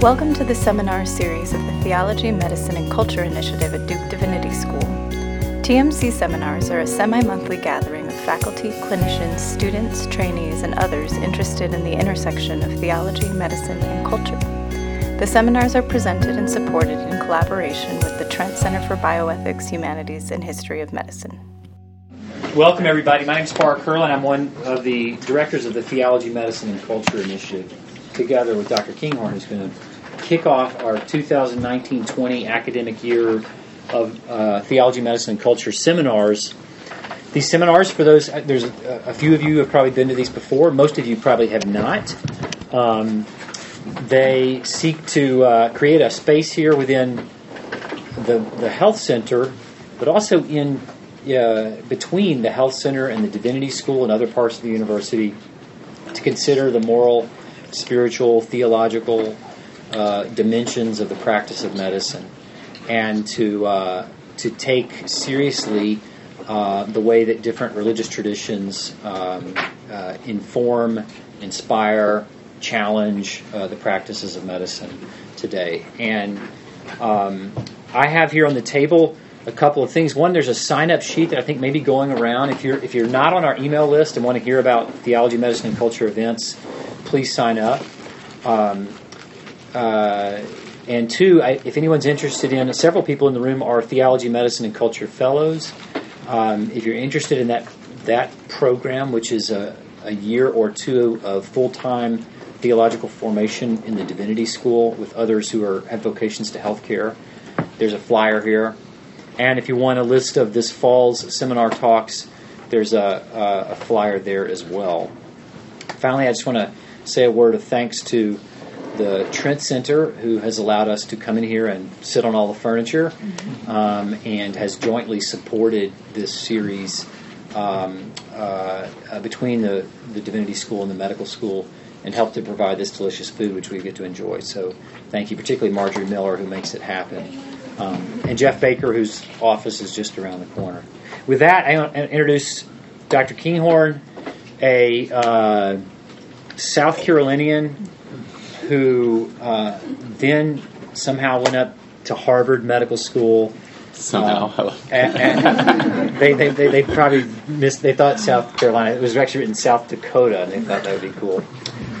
Welcome to the seminar series of the Theology, Medicine, and Culture Initiative at Duke Divinity School. TMC seminars are a semi monthly gathering of faculty, clinicians, students, trainees, and others interested in the intersection of theology, medicine, and culture. The seminars are presented and supported in collaboration with the Trent Center for Bioethics, Humanities, and History of Medicine. Welcome, everybody. My name is Farr Curlin. I'm one of the directors of the Theology, Medicine, and Culture Initiative, together with Dr. Kinghorn, who's going to kick off our 2019 20 academic year of uh, Theology, Medicine, and Culture seminars. These seminars, for those, uh, there's a, a, few of you have probably been to these before, most of you probably have not. Um, they seek to uh, create a space here within the, the health center, but also in uh, between the health center and the divinity school and other parts of the university to consider the moral, spiritual, theological uh, dimensions of the practice of medicine, and to uh, to take seriously uh, the way that different religious traditions um, uh, inform, inspire, challenge uh, the practices of medicine today. And um, I have here on the table a couple of things. One, there's a sign up sheet that I think may be going around. If you're if you're not on our email list and want to hear about theology, medicine, and culture events, please sign up. Um, uh, and two, I, if anyone's interested in, several people in the room are theology, medicine, and culture fellows. Um, if you're interested in that that program, which is a, a year or two of full time theological formation in the divinity school with others who are have vocations to healthcare, there's a flyer here. And if you want a list of this fall's seminar talks, there's a, a, a flyer there as well. Finally, I just want to say a word of thanks to the Trent Center, who has allowed us to come in here and sit on all the furniture, mm-hmm. um, and has jointly supported this series um, uh, uh, between the, the Divinity School and the Medical School, and helped to provide this delicious food, which we get to enjoy. So, thank you, particularly Marjorie Miller, who makes it happen um, and Jeff Baker, whose office is just around the corner. With that, I introduce Dr. Kinghorn, a uh, South Carolinian who uh, then somehow went up to Harvard Medical School. Somehow, uh, and, and they, they, they, they, probably missed. They thought South Carolina. It was actually written South Dakota, and they thought that would be cool.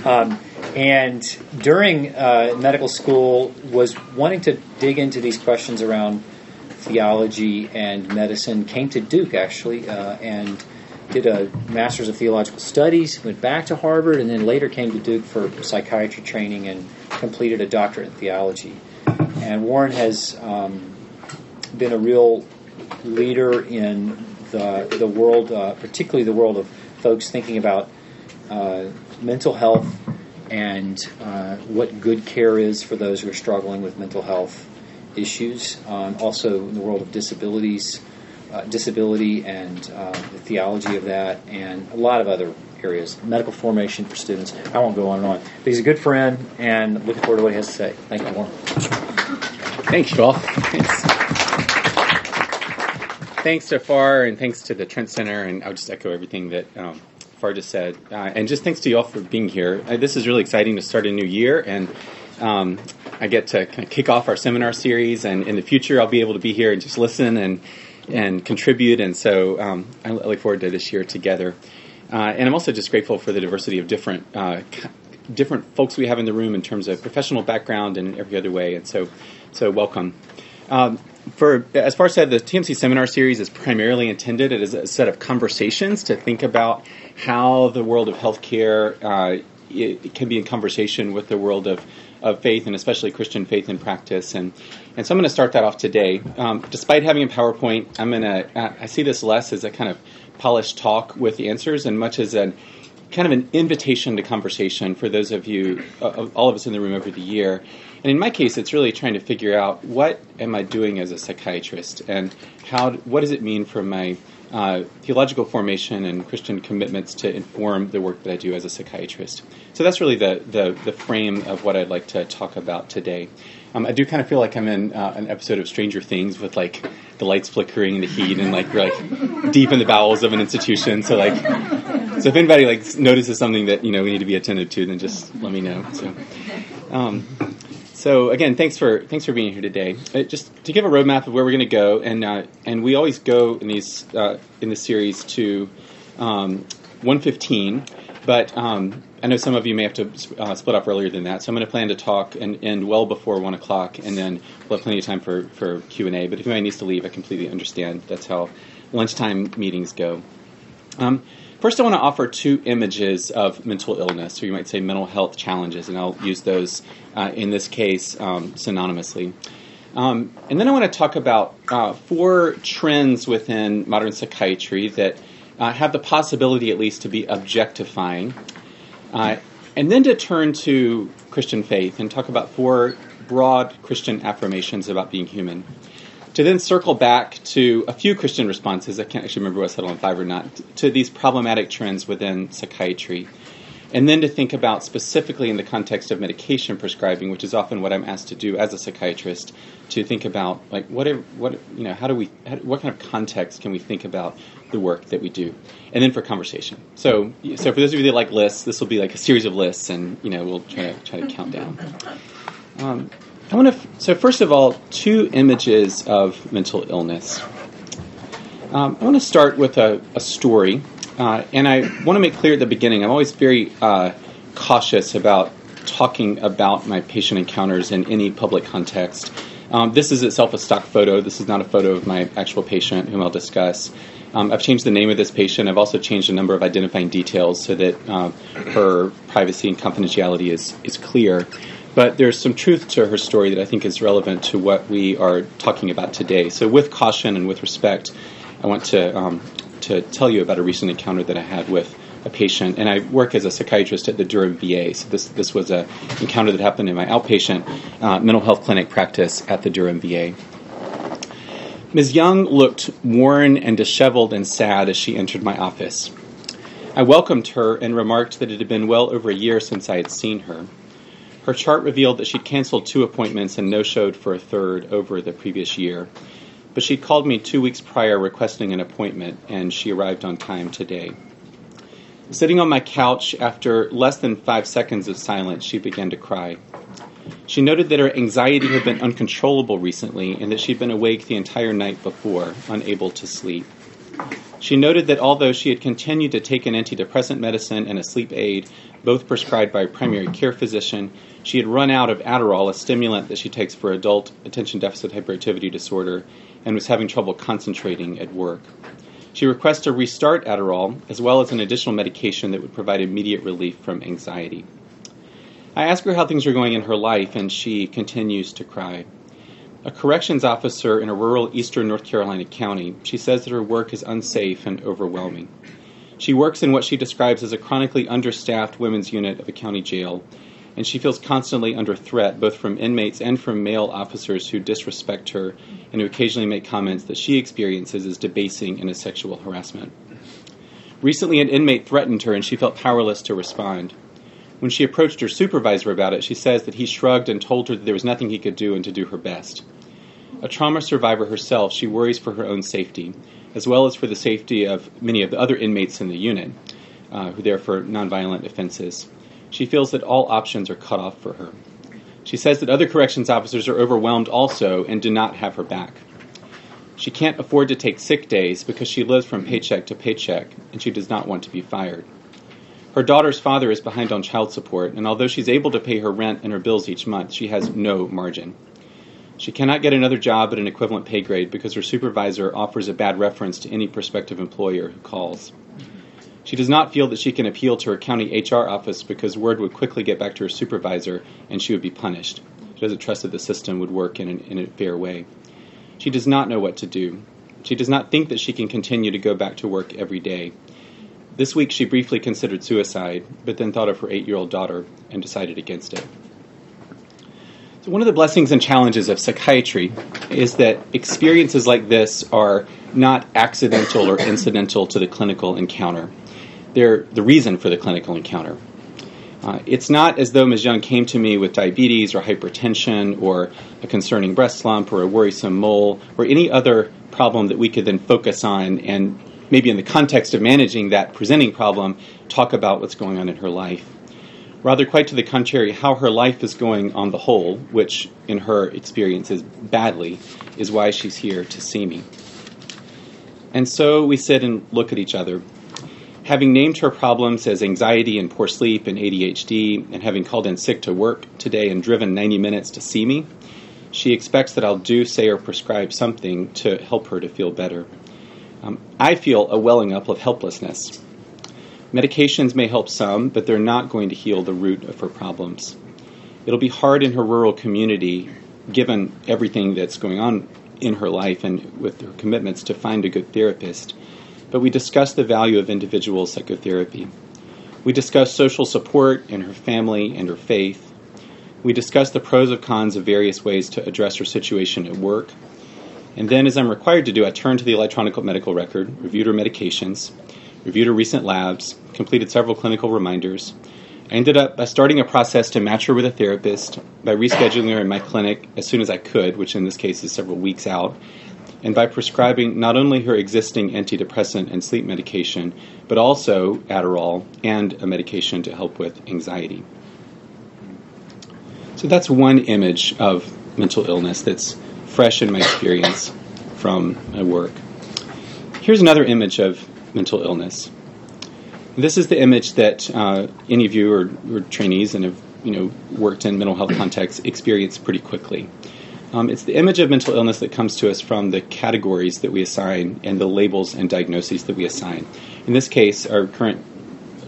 Um, and during uh, medical school was wanting to dig into these questions around theology and medicine came to duke actually uh, and did a master's of theological studies went back to harvard and then later came to duke for psychiatry training and completed a doctorate in theology and warren has um, been a real leader in the, the world uh, particularly the world of folks thinking about uh, mental health and uh, what good care is for those who are struggling with mental health issues. Um, also, in the world of disabilities, uh, disability and uh, the theology of that, and a lot of other areas. Medical formation for students. I won't go on and on. But he's a good friend, and looking forward to what he has to say. Thank you, Warren. Thanks, Joel. Thanks. Thanks to Farr, and thanks to the Trent Center, and I'll just echo everything that um, Farr just said. Uh, and just thanks to you all for being here. Uh, this is really exciting to start a new year, and um, I get to kind of kick off our seminar series. And in the future, I'll be able to be here and just listen and and contribute. And so um, I look forward to this year together. Uh, and I'm also just grateful for the diversity of different uh, different folks we have in the room in terms of professional background and every other way. And so so welcome. Um, for as Farr as said, the TMC seminar series is primarily intended as a set of conversations to think about how the world of healthcare uh, it, can be in conversation with the world of, of faith and especially Christian faith and practice. And and so I'm going to start that off today. Um, despite having a PowerPoint, I'm going to I see this less as a kind of polished talk with the answers and much as an kind of an invitation to conversation for those of you, uh, all of us in the room over the year. And in my case, it's really trying to figure out what am I doing as a psychiatrist, and how what does it mean for my uh, theological formation and Christian commitments to inform the work that I do as a psychiatrist. So that's really the the, the frame of what I'd like to talk about today. Um, I do kind of feel like I'm in uh, an episode of Stranger Things with like the lights flickering, the heat, and like we're like deep in the bowels of an institution. So like, so if anybody like notices something that you know we need to be attentive to, then just let me know. So. Um, So again, thanks for thanks for being here today. Uh, just to give a roadmap of where we're going to go, and uh, and we always go in these uh, in the series to um, 115, but um, I know some of you may have to uh, split up earlier than that. So I'm going to plan to talk and end well before one o'clock, and then we'll have plenty of time for for Q and A. But if anybody needs to leave, I completely understand. That's how lunchtime meetings go. Um, First, I want to offer two images of mental illness, or you might say mental health challenges, and I'll use those uh, in this case um, synonymously. Um, and then I want to talk about uh, four trends within modern psychiatry that uh, have the possibility, at least, to be objectifying. Uh, and then to turn to Christian faith and talk about four broad Christian affirmations about being human to then circle back to a few Christian responses, I can't actually remember what I settled on five or not, to these problematic trends within psychiatry. And then to think about specifically in the context of medication prescribing, which is often what I'm asked to do as a psychiatrist, to think about like what, are, what you know, how do we, how, what kind of context can we think about the work that we do, and then for conversation. So, so for those of you that like lists, this will be like a series of lists, and you know, we'll try to try to count down. Um, I want to. So first of all, two images of mental illness. Um, I want to start with a, a story, uh, and I want to make clear at the beginning. I'm always very uh, cautious about talking about my patient encounters in any public context. Um, this is itself a stock photo. This is not a photo of my actual patient, whom I'll discuss. Um, I've changed the name of this patient. I've also changed a number of identifying details so that uh, her privacy and confidentiality is is clear. But there's some truth to her story that I think is relevant to what we are talking about today. So, with caution and with respect, I want to um, to tell you about a recent encounter that I had with a patient, and I work as a psychiatrist at the Durham VA. So this this was an encounter that happened in my outpatient uh, mental health clinic practice at the Durham VA. Ms. Young looked worn and disheveled and sad as she entered my office. I welcomed her and remarked that it had been well over a year since I had seen her. Her chart revealed that she'd canceled two appointments and no showed for a third over the previous year. But she'd called me two weeks prior requesting an appointment, and she arrived on time today. Sitting on my couch, after less than five seconds of silence, she began to cry. She noted that her anxiety had been uncontrollable recently and that she'd been awake the entire night before, unable to sleep. She noted that although she had continued to take an antidepressant medicine and a sleep aid, both prescribed by a primary care physician, she had run out of Adderall, a stimulant that she takes for adult attention deficit hyperactivity disorder, and was having trouble concentrating at work. She requests to restart Adderall, as well as an additional medication that would provide immediate relief from anxiety. I ask her how things are going in her life, and she continues to cry a corrections officer in a rural eastern North Carolina county, she says that her work is unsafe and overwhelming. She works in what she describes as a chronically understaffed women's unit of a county jail, and she feels constantly under threat both from inmates and from male officers who disrespect her and who occasionally make comments that she experiences as debasing and as sexual harassment. Recently, an inmate threatened her, and she felt powerless to respond. When she approached her supervisor about it, she says that he shrugged and told her that there was nothing he could do and to do her best. A trauma survivor herself, she worries for her own safety, as well as for the safety of many of the other inmates in the unit, uh, who there for nonviolent offenses. She feels that all options are cut off for her. She says that other corrections officers are overwhelmed also and do not have her back. She can't afford to take sick days because she lives from paycheck to paycheck and she does not want to be fired. Her daughter's father is behind on child support, and although she's able to pay her rent and her bills each month, she has no margin. She cannot get another job at an equivalent pay grade because her supervisor offers a bad reference to any prospective employer who calls. She does not feel that she can appeal to her county HR office because word would quickly get back to her supervisor and she would be punished. She doesn't trust that the system would work in, an, in a fair way. She does not know what to do. She does not think that she can continue to go back to work every day. This week she briefly considered suicide, but then thought of her eight year old daughter and decided against it. One of the blessings and challenges of psychiatry is that experiences like this are not accidental or incidental to the clinical encounter. They're the reason for the clinical encounter. Uh, it's not as though Ms. Young came to me with diabetes or hypertension or a concerning breast lump or a worrisome mole or any other problem that we could then focus on and maybe in the context of managing that presenting problem, talk about what's going on in her life. Rather, quite to the contrary, how her life is going on the whole, which in her experience is badly, is why she's here to see me. And so we sit and look at each other. Having named her problems as anxiety and poor sleep and ADHD, and having called in sick to work today and driven 90 minutes to see me, she expects that I'll do, say, or prescribe something to help her to feel better. Um, I feel a welling up of helplessness. Medications may help some, but they're not going to heal the root of her problems. It'll be hard in her rural community, given everything that's going on in her life and with her commitments, to find a good therapist. But we discuss the value of individual psychotherapy. We discuss social support in her family and her faith. We discuss the pros and cons of various ways to address her situation at work. And then, as I'm required to do, I turned to the electronic medical record, reviewed her medications, reviewed her recent labs, completed several clinical reminders. I ended up by starting a process to match her with a therapist by rescheduling her in my clinic as soon as I could, which in this case is several weeks out, and by prescribing not only her existing antidepressant and sleep medication, but also Adderall and a medication to help with anxiety. So that's one image of mental illness that's fresh in my experience from my work. Here's another image of mental illness. This is the image that uh, any of you are, are, trainees and have you know worked in mental health contexts experience pretty quickly. Um, it's the image of mental illness that comes to us from the categories that we assign and the labels and diagnoses that we assign. In this case, our current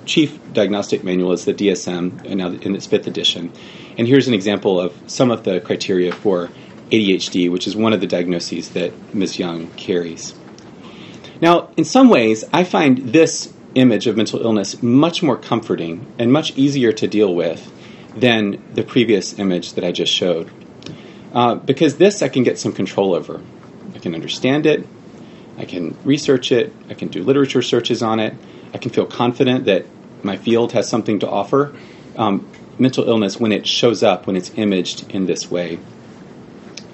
chief diagnostic manual is the DSM, and now in its fifth edition. And here's an example of some of the criteria for ADHD, which is one of the diagnoses that Ms. Young carries. Now, in some ways, I find this image of mental illness much more comforting and much easier to deal with than the previous image that I just showed. Uh, because this I can get some control over. I can understand it, I can research it, I can do literature searches on it, I can feel confident that my field has something to offer. Um, mental illness, when it shows up, when it's imaged in this way,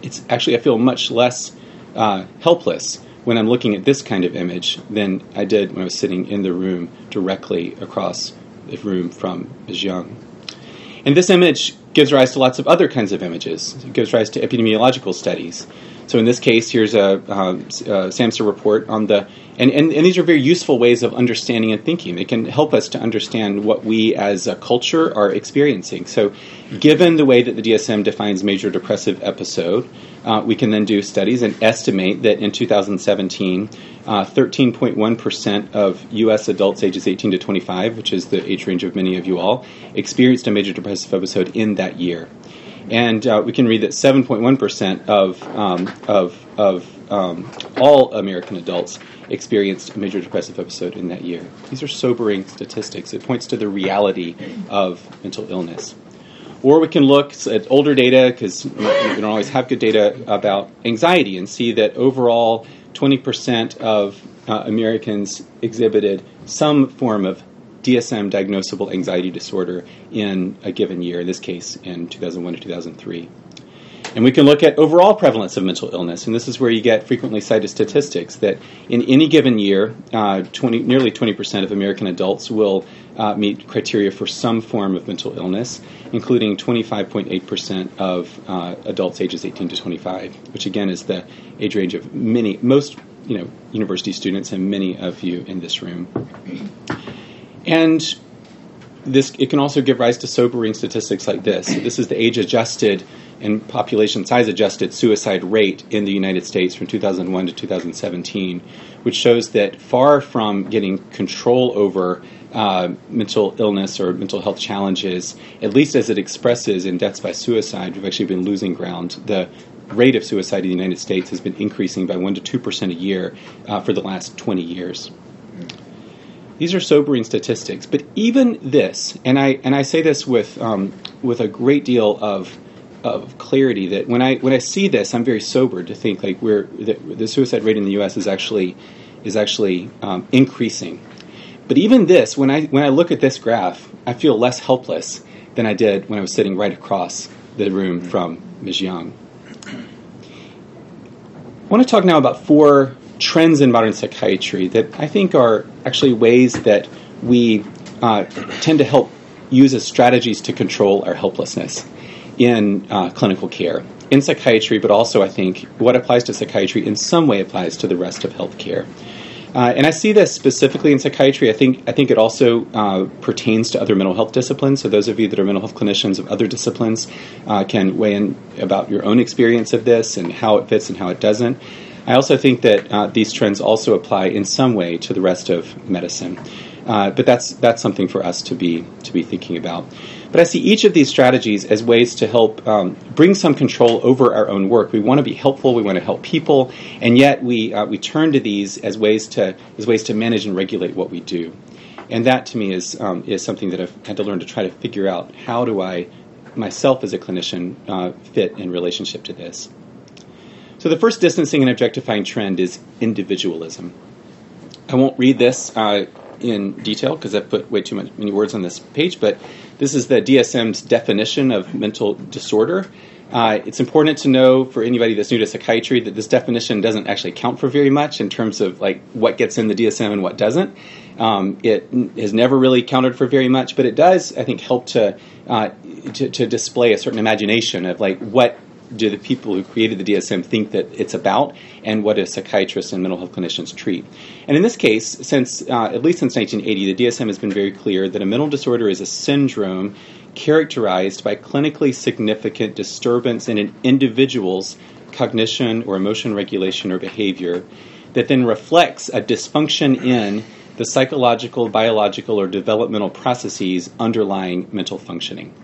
it's actually, I feel much less uh, helpless when I'm looking at this kind of image than I did when I was sitting in the room directly across the room from Ms. And this image gives rise to lots of other kinds of images. It gives rise to epidemiological studies. So in this case, here's a, uh, a SAMHSA report on the, and, and, and, these are very useful ways of understanding and thinking. They can help us to understand what we as a culture are experiencing. So, given the way that the DSM defines major depressive episode, uh, we can then do studies and estimate that in 2017, 13.1% uh, of U.S. adults ages 18 to 25, which is the age range of many of you all, experienced a major depressive episode in that year and uh, we can read that 7.1% of, um, of, of um, all American adults experienced a major depressive episode in that year. These are sobering statistics. It points to the reality of mental illness. Or we can look at older data, because we don't always have good data about anxiety, and see that overall 20% of uh, Americans exhibited some form of DSM diagnosable anxiety disorder in a given year, in this case in 2001 to 2003. And we can look at overall prevalence of mental illness, and this is where you get frequently cited statistics that in any given year, uh, 20, nearly 20% of American adults will uh, meet criteria for some form of mental illness, including 25.8% of uh, adults ages 18 to 25, which again is the age range of many, most you know, university students and many of you in this room. And this it can also give rise to sobering statistics like this. So this is the age adjusted and population size adjusted suicide rate in the United States from 2001 to 2017, which shows that far from getting control over uh, mental illness or mental health challenges, at least as it expresses in deaths by suicide, we've actually been losing ground. The rate of suicide in the United States has been increasing by 1 to 2 percent a year uh, for the last 20 years. These are sobering statistics, but even this, and I and I say this with um, with a great deal of of clarity that when I when I see this, I'm very sobered to think like we're the, the suicide rate in the U.S. is actually is actually um, increasing. But even this, when I when I look at this graph, I feel less helpless than I did when I was sitting right across the room from Ms. Young. I want to talk now about four trends in modern psychiatry that I think are actually ways that we uh, tend to help use as strategies to control our helplessness in uh, clinical care, in psychiatry, but also I think what applies to psychiatry in some way applies to the rest of healthcare. Uh, and I see this specifically in psychiatry. I think I think it also uh, pertains to other mental health disciplines. So those of you that are mental health clinicians of other disciplines uh, can weigh in about your own experience of this and how it fits and how it doesn't. I also think that uh, these trends also apply in some way to the rest of medicine. Uh, but that's that's something for us to be to be thinking about. But I see each of these strategies as ways to help um, bring some control over our own work. We want to be helpful. We want to help people, and yet we uh, we turn to these as ways to as ways to manage and regulate what we do. And that to me is um, is something that I've had to learn to try to figure out. How do I myself as a clinician uh, fit in relationship to this? So the first distancing and objectifying trend is individualism. I won't read this. Uh, in detail because I've put way too much, many words on this page, but this is the DSM's definition of mental disorder. Uh, it's important to know for anybody that's new to psychiatry that this definition doesn't actually count for very much in terms of like what gets in the DSM and what doesn't. Um, it has never really counted for very much, but it does, I think, help to, uh, to, to display a certain imagination of like what do the people who created the DSM think that it's about, and what do psychiatrists and mental health clinicians treat? And in this case, since uh, at least since 1980, the DSM has been very clear that a mental disorder is a syndrome characterized by clinically significant disturbance in an individual's cognition or emotion regulation or behavior that then reflects a dysfunction in the psychological, biological, or developmental processes underlying mental functioning.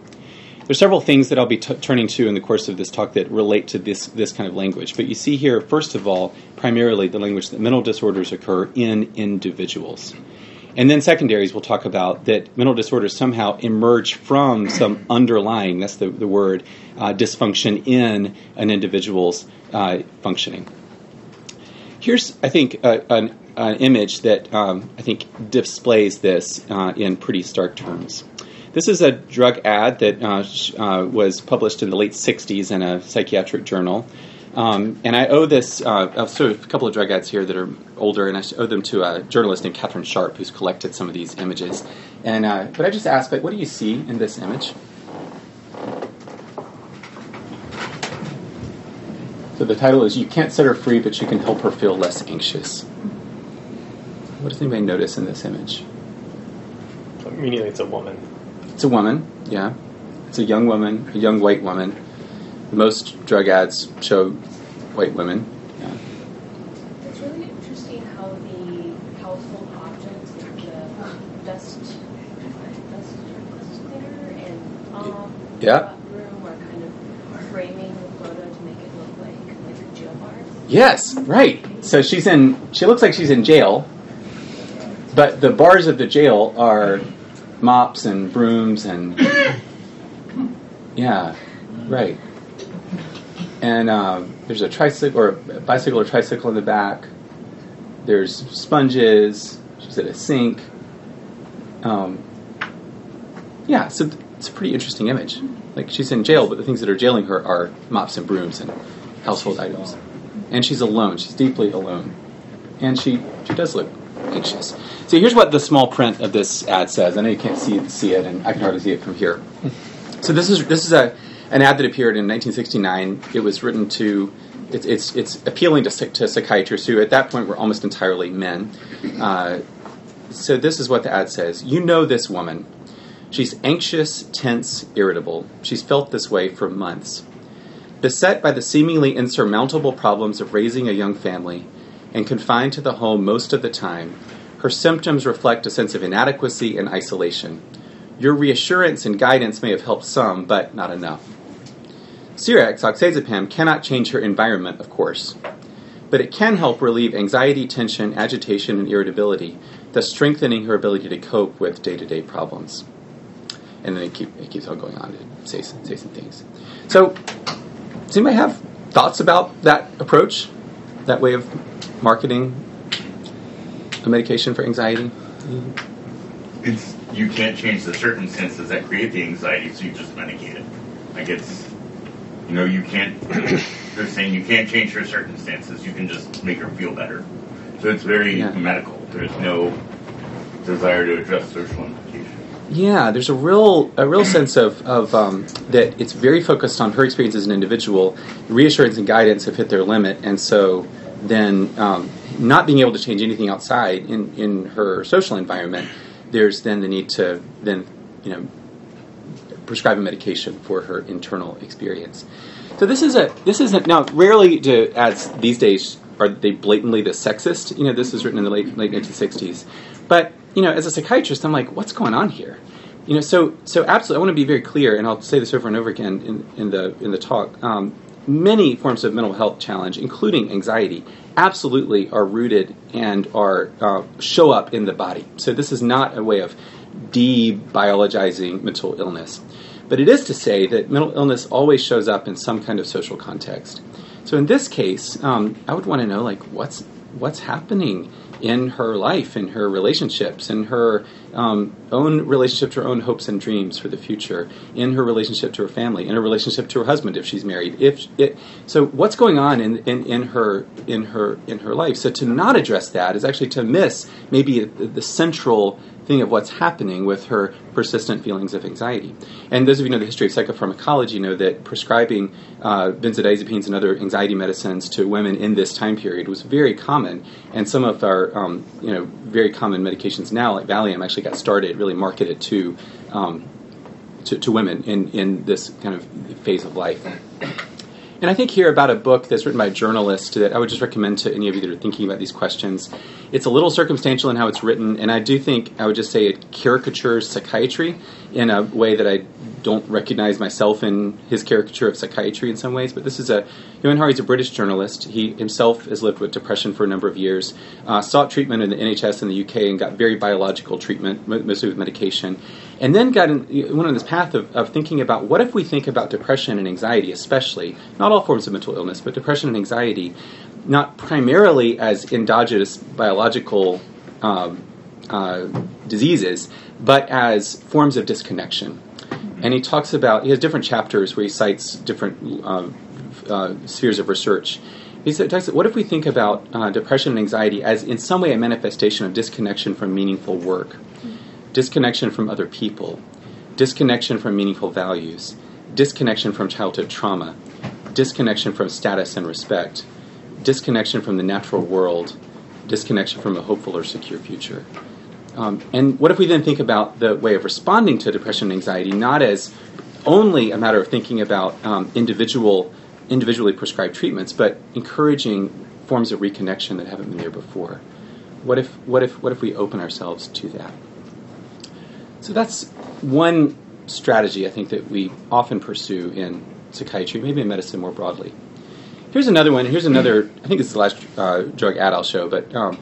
There's several things that I'll be t- turning to in the course of this talk that relate to this this kind of language. But you see here, first of all, primarily the language that mental disorders occur in individuals. And then secondaries, we'll talk about that mental disorders somehow emerge from some underlying, that's the, the word, uh, dysfunction in an individual's uh, functioning. Here's, I think, an, an, image that um, I think displays this uh, in pretty stark terms. This is a drug ad that uh, uh, was published in the late 60s in a psychiatric journal. Um, and I owe this, uh, I'll show a couple of drug ads here that are older, and I owe them to a journalist named Catherine Sharp who's collected some of these images. And uh, But I just ask, like, what do you see in this image? So the title is You Can't Set Her Free, but You Can Help Her Feel Less Anxious. What does anybody notice in this image? Meaning it's a woman. It's a woman, yeah. It's a young woman, a young white woman. Most drug ads show white women. Yeah. It's really interesting how the household objects, like the dust, dust, dust cleaner and um, yeah. room are kind of framing the photo to make it look like like jail bars. Yes, right. So she's in. She looks like she's in jail, but the bars of the jail are mops and brooms and yeah, right. And uh, there's a tricycle or a bicycle or tricycle in the back. There's sponges. She's at a sink. Um, yeah, so it's a pretty interesting image. Like she's in jail, but the things that are jailing her are mops and brooms and household items. And she's alone. She's deeply alone. And she she does look anxious. So here's what the small print of this ad says. I know you can't see see it, and I can hardly see it from here. So this is this is a an ad that appeared in 1969. It was written to it's it's, it's appealing to, to psychiatrists who at that point were almost entirely men. Uh, so this is what the ad says. You know this woman. She's anxious, tense, irritable. She's felt this way for months. Beset by the seemingly insurmountable problems of raising a young family, and confined to the home most of the time, her symptoms reflect a sense of inadequacy and isolation. Your reassurance and guidance may have helped some, but not enough. Serax, oxazepam, cannot change her environment, of course, but it can help relieve anxiety, tension, agitation, and irritability, thus strengthening her ability to cope with day to day problems. And then it, keep, it, keeps on going on to say, say some things. So, does anybody have thoughts about that approach, that way of marketing a medication for anxiety? It's you can't change the circumstances that create the anxiety, so you just medicate it. Like it's, you know, you can't. they're saying you can't change her circumstances. You can just make her feel better. So it's very yeah. medical. There's no desire to address social implications. Yeah, there's a real a real sense of of um, that it's very focused on her experience as an individual. Reassurance and guidance have hit their limit, and so then um, not being able to change anything outside in in her social environment, there's then the need to then you know prescribe a medication for her internal experience. So this is a this is a, now rarely do ads these days are they blatantly the sexist. You know, this was written in the late late 1960s, but you know, as a psychiatrist, I'm like, what's going on here? You know, so so absolutely, I want to be very clear, and I'll say this over and over again in, in the in the talk. Um, many forms of mental health challenge, including anxiety, absolutely are rooted and are uh, show up in the body. So this is not a way of debiologizing mental illness. But it is to say that mental illness always shows up in some kind of social context. So in this case, um, I would want to know like what's what's happening in her life, in her relationships, in her um, own relationship to her own hopes and dreams for the future, in her relationship to her family, in her relationship to her husband if she's married. If it, so, what's going on in, in, in her in her in her life? So to not address that is actually to miss maybe the, the central thing of what's happening with her persistent feelings of anxiety. And those of you who know the history of psychopharmacology know that prescribing uh, benzodiazepines and other anxiety medicines to women in this time period was very common. And some of our um, you know very common medications now, like Valium, actually got started, really marketed to um, to, to women in, in this kind of phase of life. And I think here about a book that's written by a journalist that I would just recommend to any of you that are thinking about these questions. It's a little circumstantial in how it's written, and I do think I would just say it caricatures psychiatry in a way that I don't recognize myself in his caricature of psychiatry in some ways. But this is a Johann Hari is a British journalist. He himself has lived with depression for a number of years, uh, sought treatment in the NHS in the UK, and got very biological treatment, mostly with medication and then got in, went on this path of, of thinking about what if we think about depression and anxiety, especially not all forms of mental illness, but depression and anxiety, not primarily as endogenous biological um, uh, diseases, but as forms of disconnection. And he talks about he has different chapters where he cites different uh, uh, spheres of research. He said, what if we think about uh, depression and anxiety as in some way a manifestation of disconnection from meaningful work? disconnection from other people, disconnection from meaningful values, disconnection from childhood trauma, disconnection from status and respect, disconnection from the natural world, disconnection from a hopeful or secure future. Um, and what if we then think about the way of responding to depression and anxiety not as only a matter of thinking about um, individual, individually prescribed treatments, but encouraging forms of reconnection that haven't been there before? What if, what if, what if we open ourselves to that? So that's one strategy I think that we often pursue in psychiatry, maybe in medicine more broadly. Here's another one. Here's another. I think this is the last uh, drug ad I'll show. But um,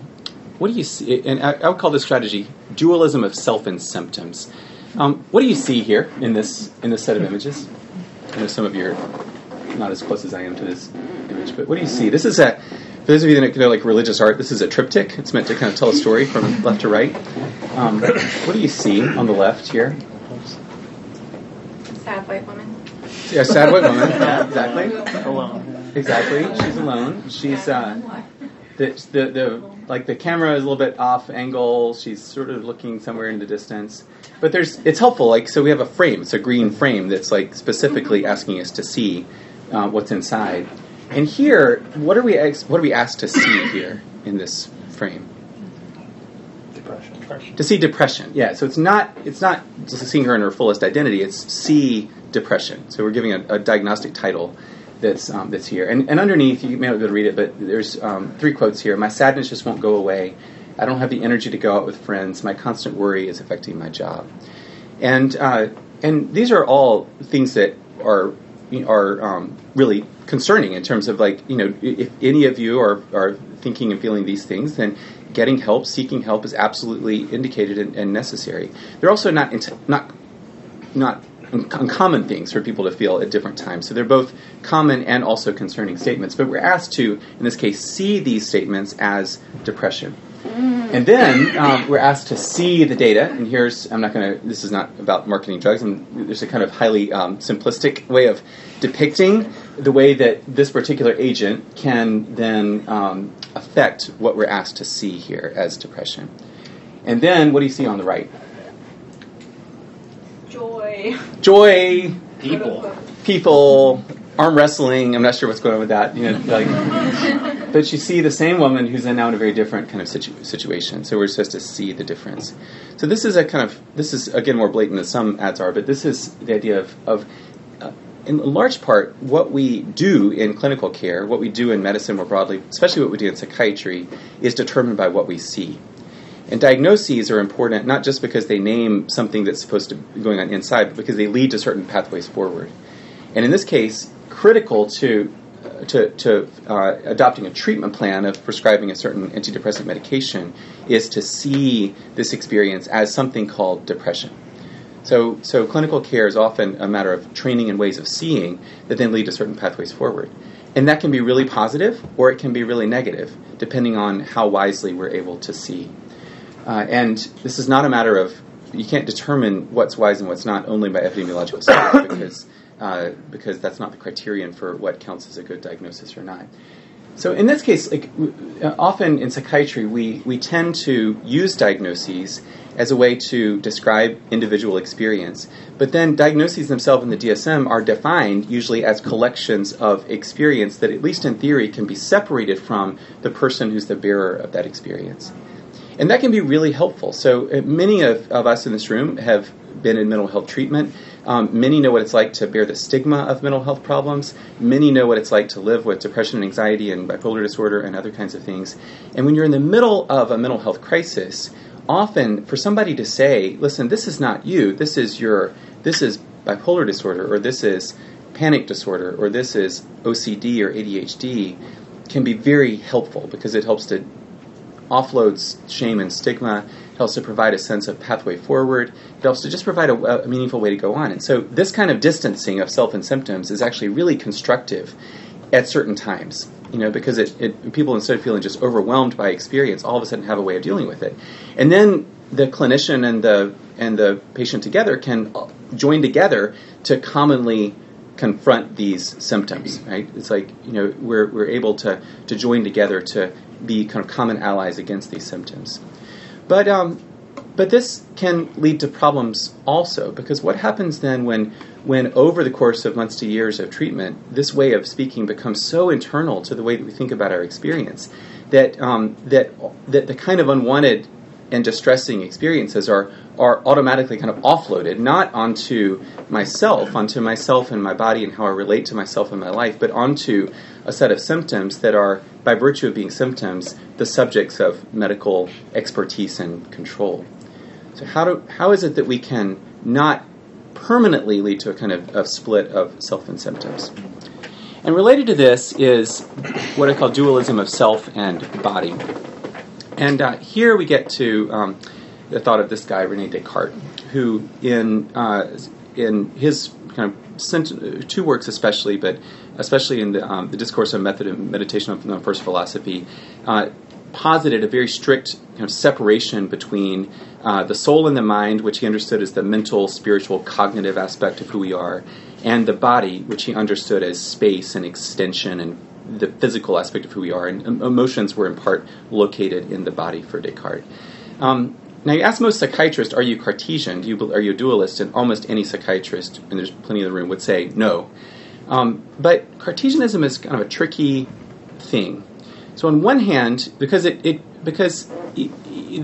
what do you see? And I, I, would call this strategy dualism of self and symptoms. Um, what do you see here in this in this set of images? I know some of you are not as close as I am to this image, but what do you see? This is a for those of you that know like religious art, this is a triptych. It's meant to kind of tell a story from left to right. Um, what do you see on the left here? Sad white woman. Yeah, sad white woman. Yeah, exactly. Alone. Exactly. She's alone. She's uh, the, the the like the camera is a little bit off angle. She's sort of looking somewhere in the distance. But there's it's helpful. Like so, we have a frame. It's a green frame that's like specifically asking us to see uh, what's inside. And here, what are we what are we asked to see here in this frame? Depression. depression. To see depression, yeah. So it's not it's not just seeing her in her fullest identity. It's see depression. So we're giving a, a diagnostic title that's um, that's here. And, and underneath, you may not be able to read it, but there's um, three quotes here. My sadness just won't go away. I don't have the energy to go out with friends. My constant worry is affecting my job. And uh, and these are all things that are are um, really concerning in terms of like you know if any of you are are thinking and feeling these things then getting help seeking help is absolutely indicated and, and necessary they're also not not not uncommon things for people to feel at different times so they're both common and also concerning statements but we're asked to in this case see these statements as depression and then um, we're asked to see the data, and here's I'm not going to. This is not about marketing drugs. I'm, there's a kind of highly um, simplistic way of depicting the way that this particular agent can then um, affect what we're asked to see here as depression. And then what do you see on the right? Joy. joy, People. people, arm wrestling. I'm not sure what's going on with that. You know, like, but you see the same woman who's in now in a very different kind of situ- situation. So we're supposed to see the difference. So this is a kind of this is again more blatant than some ads are, but this is the idea of, of uh, in large part what we do in clinical care, what we do in medicine more broadly, especially what we do in psychiatry, is determined by what we see. And diagnoses are important not just because they name something that's supposed to be going on inside, but because they lead to certain pathways forward. And in this case, critical to to, to uh, adopting a treatment plan of prescribing a certain antidepressant medication is to see this experience as something called depression. So, so clinical care is often a matter of training and ways of seeing that then lead to certain pathways forward. And that can be really positive or it can be really negative, depending on how wisely we're able to see. Uh, and this is not a matter of you can't determine what's wise and what's not only by epidemiological studies because uh, because that's not the criterion for what counts as a good diagnosis or not. So in this case, like uh, often in psychiatry, we we tend to use diagnoses as a way to describe individual experience, but then diagnoses themselves in the DSM are defined usually as collections of experience that, at least in theory, can be separated from the person who's the bearer of that experience. And that can be really helpful. So uh, many of, of us in this room have been in mental health treatment. Um, many know what it's like to bear the stigma of mental health problems. Many know what it's like to live with depression and anxiety and bipolar disorder and other kinds of things. And when you're in the middle of a mental health crisis, often for somebody to say, listen, this is not you, this is your, this is bipolar disorder, or this is panic disorder, or this is OCD or ADHD, can be very helpful because it helps to offloads shame and stigma. It helps to provide a sense of pathway forward. It helps to just provide a, a meaningful way to go on. And so, this kind of distancing of self and symptoms is actually really constructive at certain times. You know, because it, it people instead of feeling just overwhelmed by experience, all of a sudden have a way of dealing with it. And then the clinician and the and the patient together can join together to commonly confront these symptoms, right? It's like, you know, we're, we're able to, to join together to be kind of common allies against these symptoms. But, um, but this can lead to problems also, because what happens then when, when over the course of months to years of treatment, this way of speaking becomes so internal to the way that we think about our experience that, um, that, that the kind of unwanted and distressing experiences are are automatically kind of offloaded not onto myself, onto myself and my body and how I relate to myself and my life, but onto a set of symptoms that are, by virtue of being symptoms, the subjects of medical expertise and control. So how do how is it that we can not permanently lead to a kind of, of split of self and symptoms? And related to this is what I call dualism of self and body. And uh, here we get to um, the thought of this guy, Rene Descartes, who in uh, in his kind of sent, two works especially, but especially in the, um, the discourse on method and meditation of the first philosophy, uh, posited a very strict kind of separation between uh, the soul and the mind, which he understood as the mental, spiritual, cognitive aspect of who we are, and the body, which he understood as space and extension and the physical aspect of who we are, and emotions were in part located in the body for Descartes. Um, now, you ask most psychiatrists, are you Cartesian? You, are you a dualist? And almost any psychiatrist, and there's plenty in the room, would say no. Um, but Cartesianism is kind of a tricky thing. So, on one hand, because it, it because the,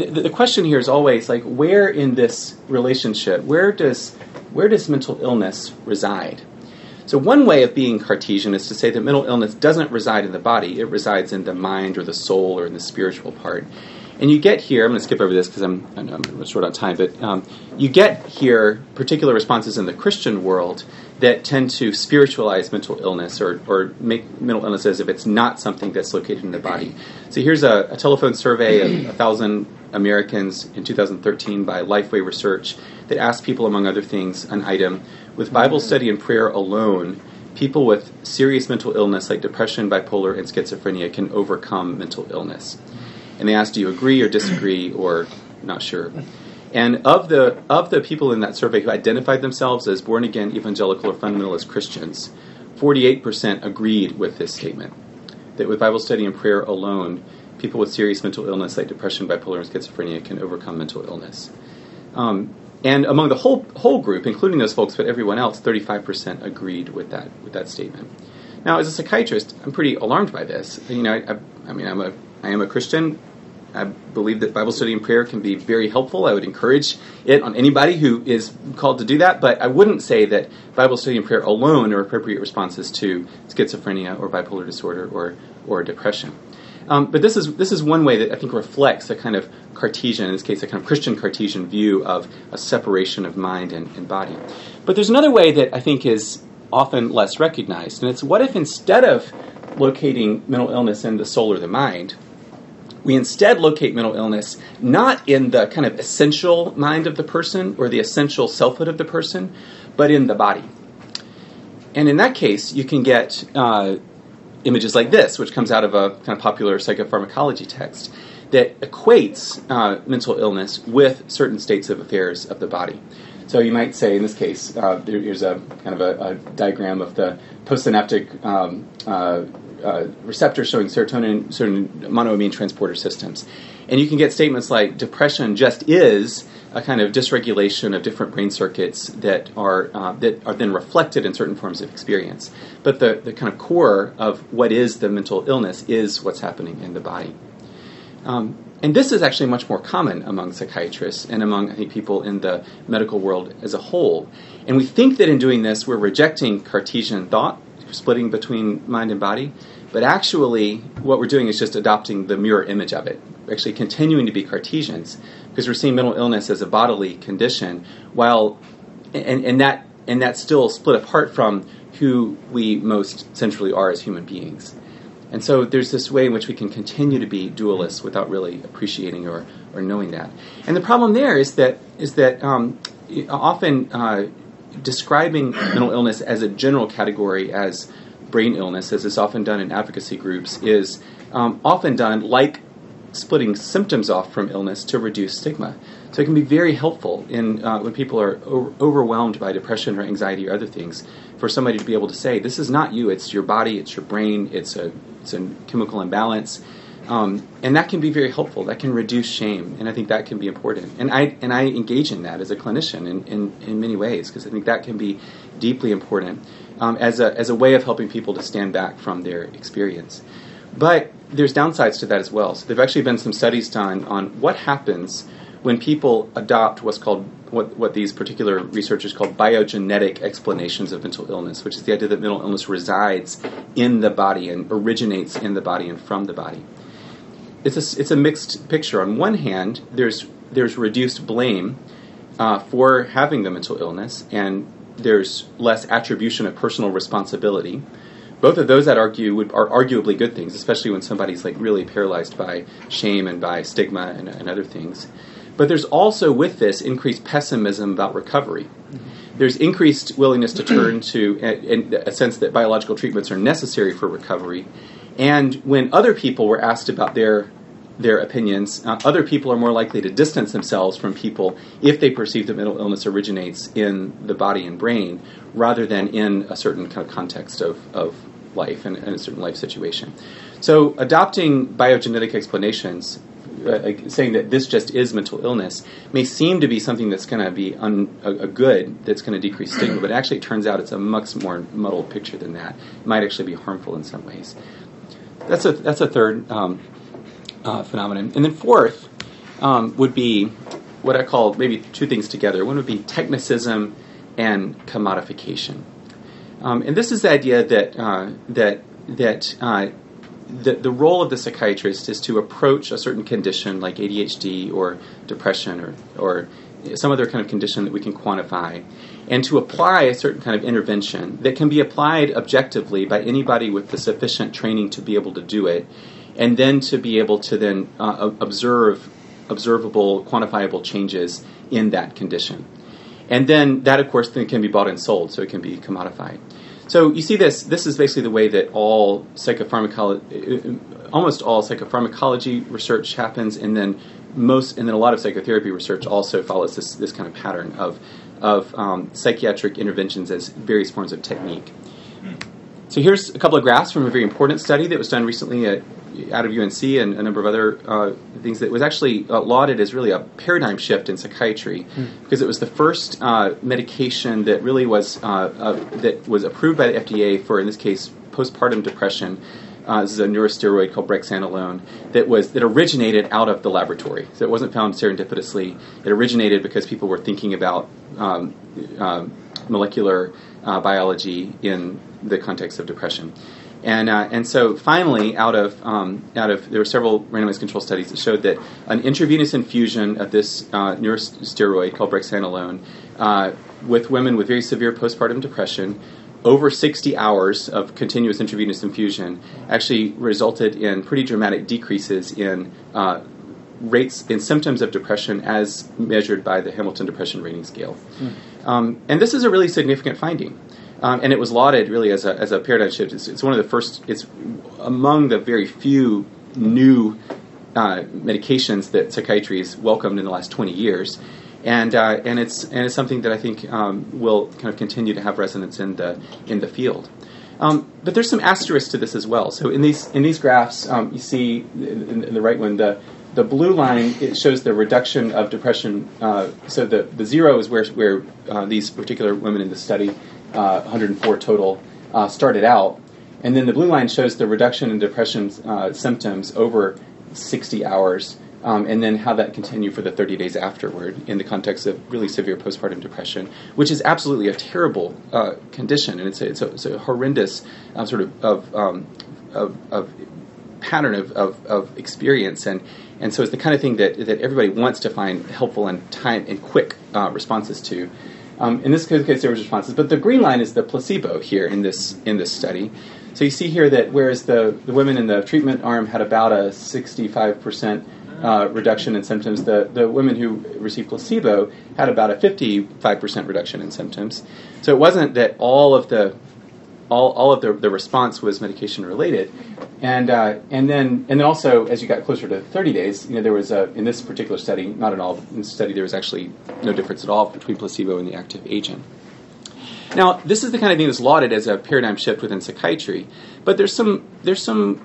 the question here is always like, where in this relationship, where does where does mental illness reside? So, one way of being Cartesian is to say that mental illness doesn't reside in the body, it resides in the mind or the soul or in the spiritual part. And you get here, I'm going to skip over this because I'm, I'm short on time, but um, you get here particular responses in the Christian world that tend to spiritualize mental illness or, or make mental illness as if it's not something that's located in the body. So here's a, a telephone survey of a thousand Americans in 2013 by Lifeway Research that asked people, among other things, an item with Bible study and prayer alone, people with serious mental illness like depression, bipolar, and schizophrenia can overcome mental illness. And they asked, do you agree or disagree or not sure? And of the of the people in that survey who identified themselves as born again evangelical or fundamentalist Christians, 48% agreed with this statement that with Bible study and prayer alone, people with serious mental illness like depression, bipolar, and schizophrenia can overcome mental illness. Um, And among the whole whole group, including those folks, but everyone else, 35% agreed with that with that statement. Now, as a psychiatrist, I'm pretty alarmed by this. You know, I, I, I mean, I'm a I am a Christian. I believe that Bible study and prayer can be very helpful. I would encourage it on anybody who is called to do that, but I wouldn't say that Bible study and prayer alone are appropriate responses to schizophrenia or bipolar disorder or, or depression. Um, but this is this is one way that I think reflects a kind of Cartesian, in this case, a kind of Christian Cartesian view of a separation of mind and, and body. But there's another way that I think is often less recognized, and it's what if instead of locating mental illness in the soul or the mind, we instead locate mental illness not in the kind of essential mind of the person or the essential selfhood of the person, but in the body. And in that case, you can get uh, images like this, which comes out of a kind of popular psychopharmacology text that equates uh, mental illness with certain states of affairs of the body. So you might say, in this case, uh, here's a kind of a, a, diagram of the postsynaptic um, uh, receptors showing serotonin, certain monoamine transporter systems. And you can get statements like depression just is a kind of dysregulation of different brain circuits that are uh, that are then reflected in certain forms of experience. But the, the kind of core of what is the mental illness is what's happening in the body. Um, and this is actually much more common among psychiatrists and among, I think, people in the medical world as a whole. And we think that in doing this, we're rejecting Cartesian thought, splitting between mind and body. But actually, what we're doing is just adopting the mirror image of it. We're actually continuing to be Cartesians because we're seeing mental illness as a bodily condition, while and, and that and that's still split apart from who we most centrally are as human beings. And so there's this way in which we can continue to be dualists without really appreciating or, or knowing that. And the problem there is that is that um, often uh, describing mental illness as a general category as brain illness, as is often done in advocacy groups, is um, often done like splitting symptoms off from illness to reduce stigma. So it can be very helpful in uh, when people are o- overwhelmed by depression or anxiety or other things, for somebody to be able to say, "This is not you. It's your body. It's your brain. It's a it's a chemical imbalance." Um, and that can be very helpful. That can reduce shame, and I think that can be important. And I and I engage in that as a clinician in, in, in many ways because I think that can be deeply important um, as a as a way of helping people to stand back from their experience. But there's downsides to that as well. So there've actually been some studies done on what happens when people adopt what's called what, what these particular researchers call biogenetic explanations of mental illness, which is the idea that mental illness resides in the body and originates in the body and from the body it's a, it's a mixed picture. On one hand, there's there's reduced blame uh, for having the mental illness, and there's less attribution of personal responsibility. Both of those, that argue, would, are arguably good things, especially when somebody's like really paralyzed by shame and by stigma and, and other things. But there's also with this increased pessimism about recovery. Mm-hmm. There's increased willingness to turn to a, a sense that biological treatments are necessary for recovery. And when other people were asked about their their opinions. Uh, other people are more likely to distance themselves from people if they perceive that mental illness originates in the body and brain rather than in a certain kind of context of, of life and, and a certain life situation. So, adopting biogenetic explanations, uh, saying that this just is mental illness, may seem to be something that's going to be un, a, a, good, that's going to decrease stigma, but actually it turns out it's a much more muddled picture than that. It might actually be harmful in some ways. That's a, that's a third um, uh, phenomenon. And then fourth um, would be what I call maybe two things together. One would be technicism and commodification. Um, and this is the idea that uh, that that uh, the, the role of the psychiatrist is to approach a certain condition like ADHD or depression or, or some other kind of condition that we can quantify, and to apply a certain kind of intervention that can be applied objectively by anybody with the sufficient training to be able to do it, and then to be able to then uh, observe observable, quantifiable changes in that condition. And then that, of course, then can be bought and sold, so it can be commodified. So you see this. This is basically the way that all psychopharmacology, almost all psychopharmacology research happens, and then most, and then a lot of psychotherapy research also follows this this kind of pattern of of um, psychiatric interventions as various forms of technique. So here's a couple of graphs from a very important study that was done recently at out of UNC and a number of other uh, things that was actually uh, lauded as really a paradigm shift in psychiatry because it was the first uh, medication that really was uh, uh, that was approved by the FDA for in this case postpartum depression. Uh, this is a neurosteroid called brexanolone that was that originated out of the laboratory. So it wasn't found serendipitously. It originated because people were thinking about um, um, molecular uh, biology in the context of depression. And, uh, and so finally, out of, um, out of there were several randomized control studies that showed that an intravenous infusion of this uh, neurosteroid called brexanolone uh, with women with very severe postpartum depression over 60 hours of continuous intravenous infusion actually resulted in pretty dramatic decreases in uh, rates in symptoms of depression as measured by the Hamilton Depression Rating Scale. Um, and this is a really significant finding. Um, and it was lauded really as a, as a paradigm shift. It's, it's one of the first, it's among the very few new uh, medications that psychiatry has welcomed in the last 20 years. And, uh, and, it's, and it's something that I think um, will kind of continue to have resonance in the, in the field. Um, but there's some asterisks to this as well. So in these, in these graphs, um, you see in, in the right one, the, the blue line it shows the reduction of depression. Uh, so the, the zero is where, where uh, these particular women in the study, uh, 104 total, uh, started out. And then the blue line shows the reduction in depression uh, symptoms over 60 hours, um, and then how that continued for the 30 days afterward in the context of really severe postpartum depression, which is absolutely a terrible uh, condition, and it's a, it's a, it's a horrendous sort of, of, um, of, of pattern of, of, of, experience and and so it's the kind of thing that, that everybody wants to find helpful and time and quick uh, responses to. Um, in this case, there was responses, but the green line is the placebo here in this in this study. So you see here that whereas the, the women in the treatment arm had about a 65 percent uh, reduction in symptoms, the, the women who received placebo had about a 55 percent reduction in symptoms. So it wasn't that all of the all, all of the, the response was medication related, and uh, and then and then also as you got closer to 30 days, you know there was a in this particular study, not at all in this study, there was actually no difference at all between placebo and the active agent. Now this is the kind of thing that's lauded as a paradigm shift within psychiatry, but there's some there's some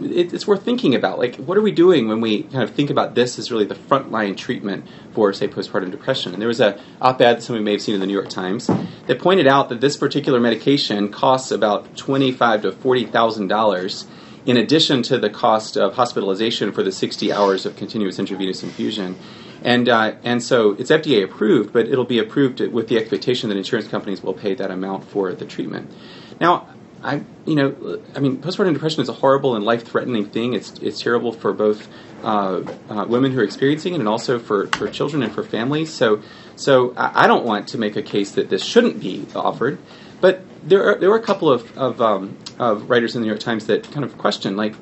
it's worth thinking about. Like, what are we doing when we kind of think about this as really the frontline treatment for, say, postpartum depression? And there was a op-ed that you may have seen in the New York Times that pointed out that this particular medication costs about twenty-five to forty thousand dollars, in addition to the cost of hospitalization for the sixty hours of continuous intravenous infusion. And uh, and so it's FDA approved, but it'll be approved with the expectation that insurance companies will pay that amount for the treatment. Now, I, you know, I mean, postpartum depression is a horrible and life-threatening thing. It's it's terrible for both uh, uh, women who are experiencing it and also for, for children and for families. So, so I, don't want to make a case that this shouldn't be offered. But there are there were a couple of of, um, of writers in the New York Times that kind of question like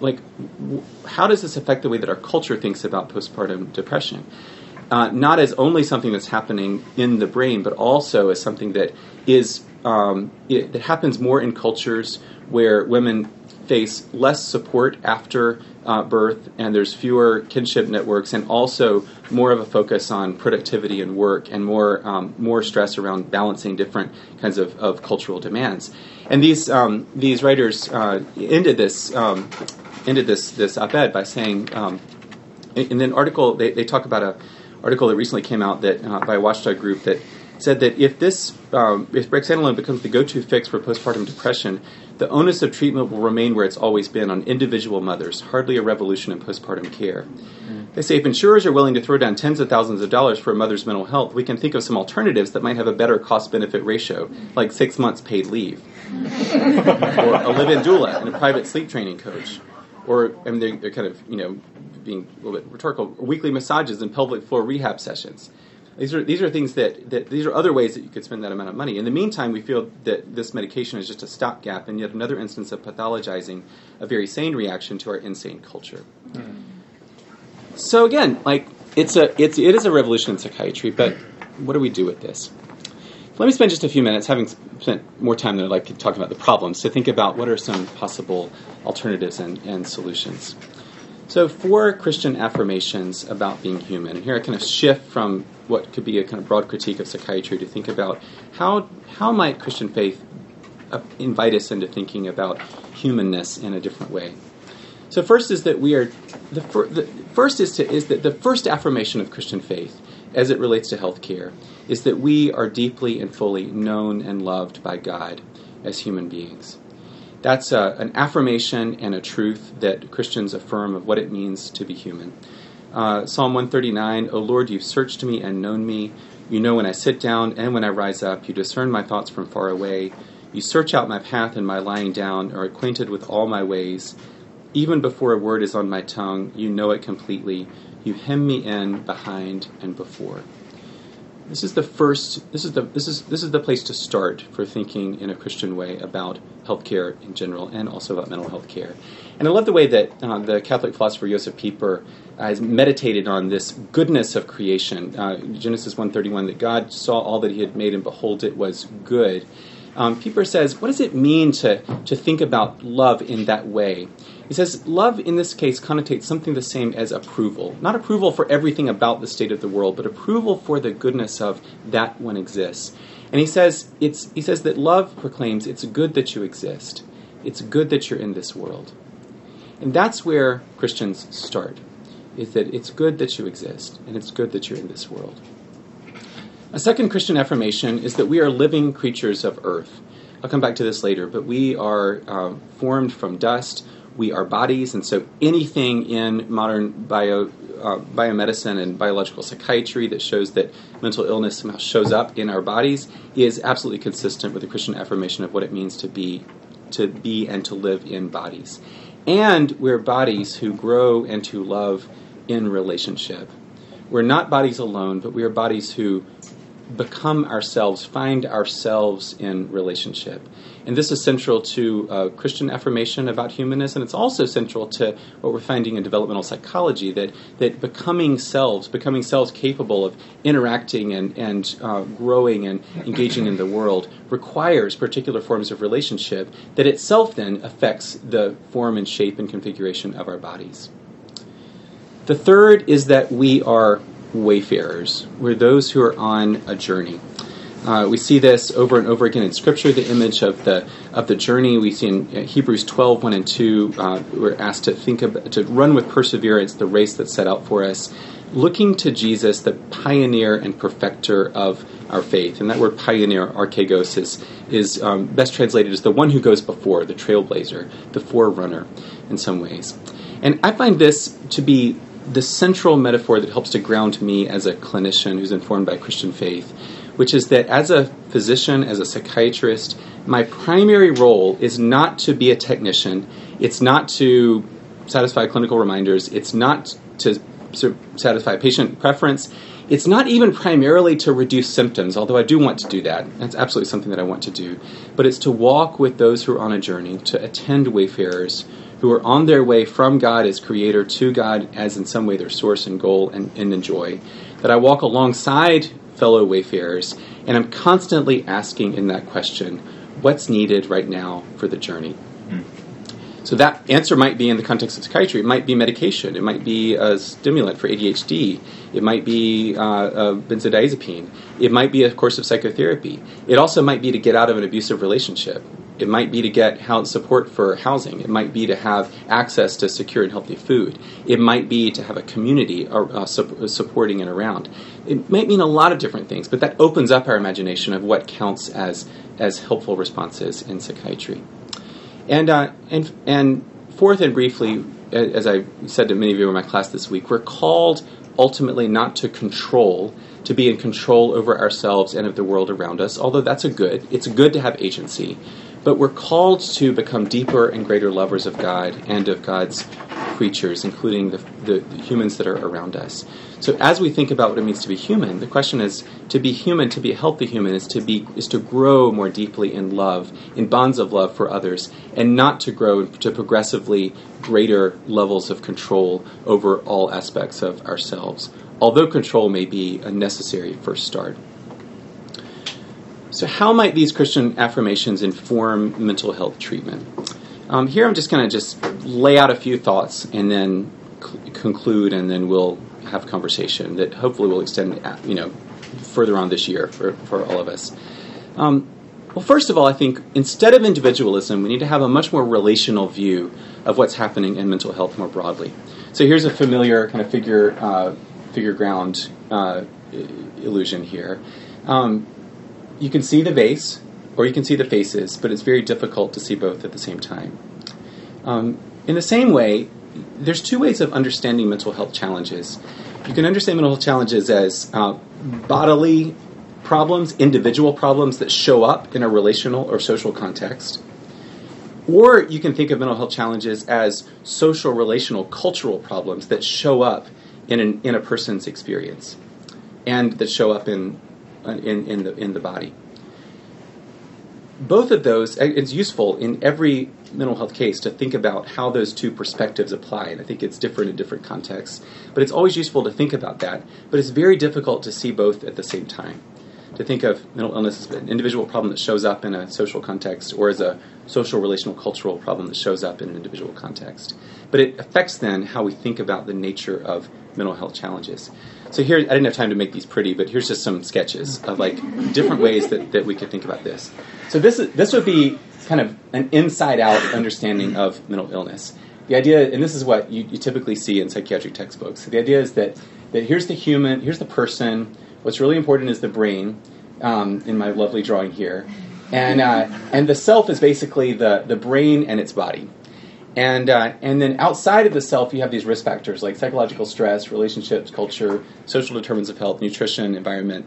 like how does this affect the way that our culture thinks about postpartum depression? Uh, not as only something that's happening in the brain, but also as something that is um, it, it, happens more in cultures where women face less support after uh, birth, and there's fewer kinship networks, and also more of a focus on productivity and work, and more um, more stress around balancing different kinds of, of cultural demands. And these um, these writers uh, ended this um, ended this this op-ed by saying, um, in an article they, they talk about a article that recently came out that uh, by a watchdog group that said that if this um, if brexanolone becomes the go-to fix for postpartum depression, the onus of treatment will remain where it's always been on individual mothers. Hardly a revolution in postpartum care. Mm. They say if insurers are willing to throw down tens of thousands of dollars for a mother's mental health, we can think of some alternatives that might have a better cost-benefit ratio, like six months paid leave, or a live-in doula and a private sleep training coach, or I mean they're, they're kind of you know being a little bit rhetorical, weekly massages and pelvic floor rehab sessions. These are these are things that, that these are other ways that you could spend that amount of money. In the meantime, we feel that this medication is just a stopgap and yet another instance of pathologizing a very sane reaction to our insane culture. Mm. So again, like it's a it's it is a revolution in psychiatry, but what do we do with this? Let me spend just a few minutes, having spent more time than I'd like to talk about the problems, to think about what are some possible alternatives and, and solutions. So, four Christian affirmations about being human. Here I kind of shift from what could be a kind of broad critique of psychiatry to think about how, how might Christian faith uh, invite us into thinking about humanness in a different way. So first is that we are the, fir- the first is to is that the first affirmation of Christian faith as it relates to healthcare is that we are deeply and fully known and loved by God as human beings. That's a, an affirmation and a truth that Christians affirm of what it means to be human. Uh, Psalm 139 O Lord, you've searched me and known me. You know when I sit down and when I rise up. You discern my thoughts from far away. You search out my path and my lying down, are acquainted with all my ways. Even before a word is on my tongue, you know it completely. You hem me in behind and before. This is the first. This is the this is this is the place to start for thinking in a Christian way about healthcare in general, and also about mental health care. And I love the way that uh, the Catholic philosopher Josef Pieper has meditated on this goodness of creation. Uh, Genesis 1:31, that God saw all that He had made, and behold, it was good. Um, Pieper says, what does it mean to to think about love in that way? He says love in this case connotates something the same as approval. Not approval for everything about the state of the world, but approval for the goodness of that one exists. And he says it's he says that love proclaims it's good that you exist. It's good that you're in this world. And that's where Christians start. Is that it's good that you exist and it's good that you're in this world. A second Christian affirmation is that we are living creatures of earth. I'll come back to this later, but we are um, formed from dust we are bodies, and so anything in modern bio, uh, biomedicine and biological psychiatry that shows that mental illness somehow shows up in our bodies is absolutely consistent with the Christian affirmation of what it means to be, to be and to live in bodies. And we're bodies who grow and to love in relationship. We're not bodies alone, but we are bodies who become ourselves, find ourselves in relationship. And this is central to uh, Christian affirmation about humanism. and it's also central to what we're finding in developmental psychology that, that becoming selves, becoming selves capable of interacting and, and uh, growing and engaging in the world, requires particular forms of relationship that itself then affects the form and shape and configuration of our bodies. The third is that we are wayfarers. We're those who are on a journey. Uh, we see this over and over again in Scripture. The image of the of the journey we see in Hebrews 12, 1 and 2. Uh, we're asked to think of, to run with perseverance the race that's set out for us, looking to Jesus, the pioneer and perfecter of our faith. And that word pioneer, archegos, is, is um, best translated as the one who goes before, the trailblazer, the forerunner, in some ways. And I find this to be the central metaphor that helps to ground me as a clinician who's informed by Christian faith which is that as a physician, as a psychiatrist, my primary role is not to be a technician. It's not to satisfy clinical reminders. It's not to satisfy patient preference. It's not even primarily to reduce symptoms, although I do want to do that. That's absolutely something that I want to do. But it's to walk with those who are on a journey, to attend wayfarers who are on their way from God as creator to God as in some way their source and goal and, and enjoy. That I walk alongside fellow wayfarers, and I'm constantly asking in that question, what's needed right now for the journey? Hmm. So that answer might be in the context of psychiatry. It might be medication. It might be a stimulant for ADHD. It might be uh, a benzodiazepine. It might be a course of psychotherapy. It also might be to get out of an abusive relationship. It might be to get support for housing. It might be to have access to secure and healthy food. It might be to have a community supporting and around. It might mean a lot of different things, but that opens up our imagination of what counts as as helpful responses in psychiatry. And uh, and and fourth and briefly, as I said to many of you in my class this week, we're called ultimately not to control, to be in control over ourselves and of the world around us. Although that's a good, it's good to have agency but we're called to become deeper and greater lovers of God and of God's creatures, including the, the, humans that are around us. So as we think about what it means to be human, the question is to be human, to be a healthy human, is to be is to grow more deeply in love, in bonds of love for others, and not to grow to progressively greater levels of control over all aspects of ourselves. Although control may be a necessary first start. So, how might these Christian affirmations inform mental health treatment? Um, here, I'm just going to just lay out a few thoughts and then conclude, and then we'll have conversation that hopefully will extend, you know, further on this year for, for all of us. Um, Well, first of all, I think instead of individualism, we need to have a much more relational view of what's happening in mental health more broadly. So here's a familiar kind of figure uh, figure ground uh, illusion here. Um, you can see the vase, or you can see the faces, but it's very difficult to see both at the same time. Um, in the same way, there's two ways of understanding mental health challenges. You can understand mental health challenges as uh, bodily problems, individual problems that show up in a relational or social context. Or you can think of mental health challenges as social, relational, cultural problems that show up in, an, in a person's experience and that show up in, in, in, the, in the body. Both of those, eh, it's useful in every mental health case to think about how those two perspectives apply. And I think it's different in different contexts. But it's always useful to think about that. But it's very difficult to see both at the same time to think of mental illness as an individual problem that shows up in a social context or as a social, relational, cultural problem that shows up in an individual context. But it affects then how we think about the nature of mental health challenges. So here, I didn't have time to make these pretty, but here's just some sketches of like different ways that, that we could think about this. So this is, this would be kind of an inside-out understanding of mental illness. The idea, and this is what you, you typically see in psychiatric textbooks. The idea is that that here's the human, here's the person What's really important is the brain, um, in my lovely drawing here, and uh, and the self is basically the the brain and its body. And, uh, and then outside of the self, you have these risk factors like psychological stress, relationships, culture, social determinants of health, nutrition, environment.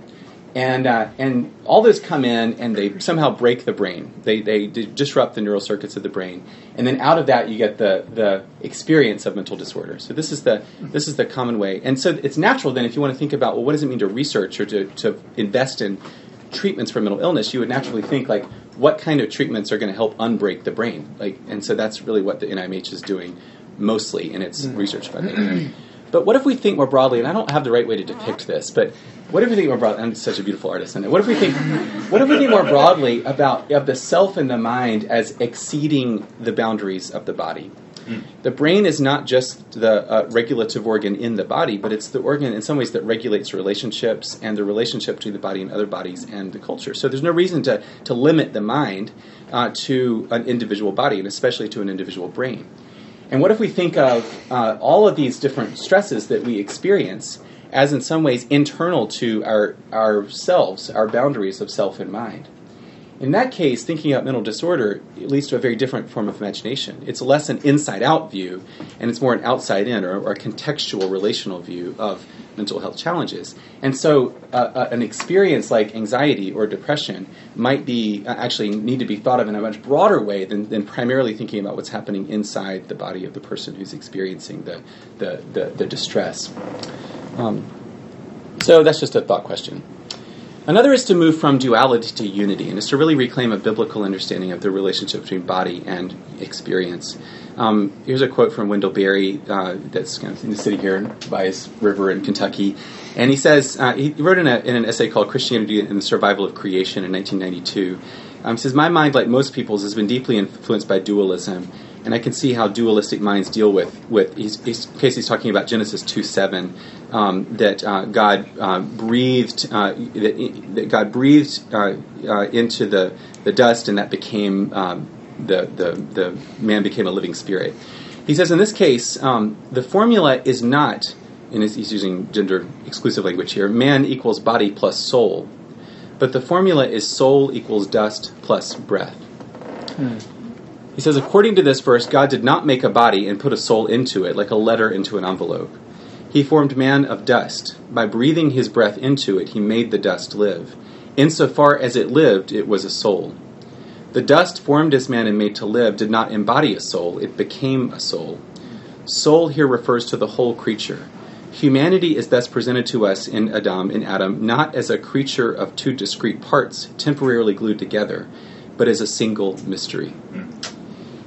And, uh, and all those come in and they somehow break the brain. They, they disrupt the neural circuits of the brain. And then out of that, you get the, the experience of mental disorder. So this is, the, this is the common way. And so it's natural then, if you want to think about, well, what does it mean to research or to, to invest in treatments for mental illness, you would naturally think, like, what kind of treatments are going to help unbreak the brain? Like, and so that's really what the NIMH is doing mostly in its mm. research funding. But what if we think more broadly, and I don't have the right way to depict this, but what if we think more broadly? I'm such a beautiful artist, and what if we think, what if we think more broadly about of the self and the mind as exceeding the boundaries of the body? The brain is not just the uh, regulative organ in the body, but it's the organ in some ways that regulates relationships and the relationship between the body and other bodies and the culture. So there's no reason to, to limit the mind uh, to an individual body, and especially to an individual brain. And what if we think of uh, all of these different stresses that we experience as, in some ways, internal to our ourselves, our boundaries of self and mind? In that case, thinking about mental disorder leads to a very different form of imagination. It's less an inside out view, and it's more an outside in or, or a contextual relational view of mental health challenges. And so, uh, uh, an experience like anxiety or depression might be uh, actually need to be thought of in a much broader way than, than primarily thinking about what's happening inside the body of the person who's experiencing the, the, the, the distress. Um, so, that's just a thought question. Another is to move from duality to unity, and is to really reclaim a biblical understanding of the relationship between body and experience. Um, here's a quote from Wendell Berry uh, that's kind of in the city here by his river in Kentucky. And he says, uh, he wrote in, a, in, an essay called Christianity and the Survival of Creation in 1992. Um, he says, My mind, like most people's, has been deeply influenced by dualism and I can see how dualistic minds deal with with. He's, he's, in case he's talking about Genesis two seven, um, that uh, God uh, breathed uh, that, that, God breathed uh, uh, into the the dust, and that became um, the, the the man became a living spirit. He says in this case, um, the formula is not, and he's using gender exclusive language here. Man equals body plus soul, but the formula is soul equals dust plus breath. Hmm. He says, according to this verse, God did not make a body and put a soul into it, like a letter into an envelope. He formed man of dust. By breathing his breath into it, he made the dust live. Insofar as it lived, it was a soul. The dust formed as man and made to live did not embody a soul, it became a soul. Soul here refers to the whole creature. Humanity is thus presented to us in Adam, in Adam, not as a creature of two discrete parts, temporarily glued together, but as a single mystery. Mm.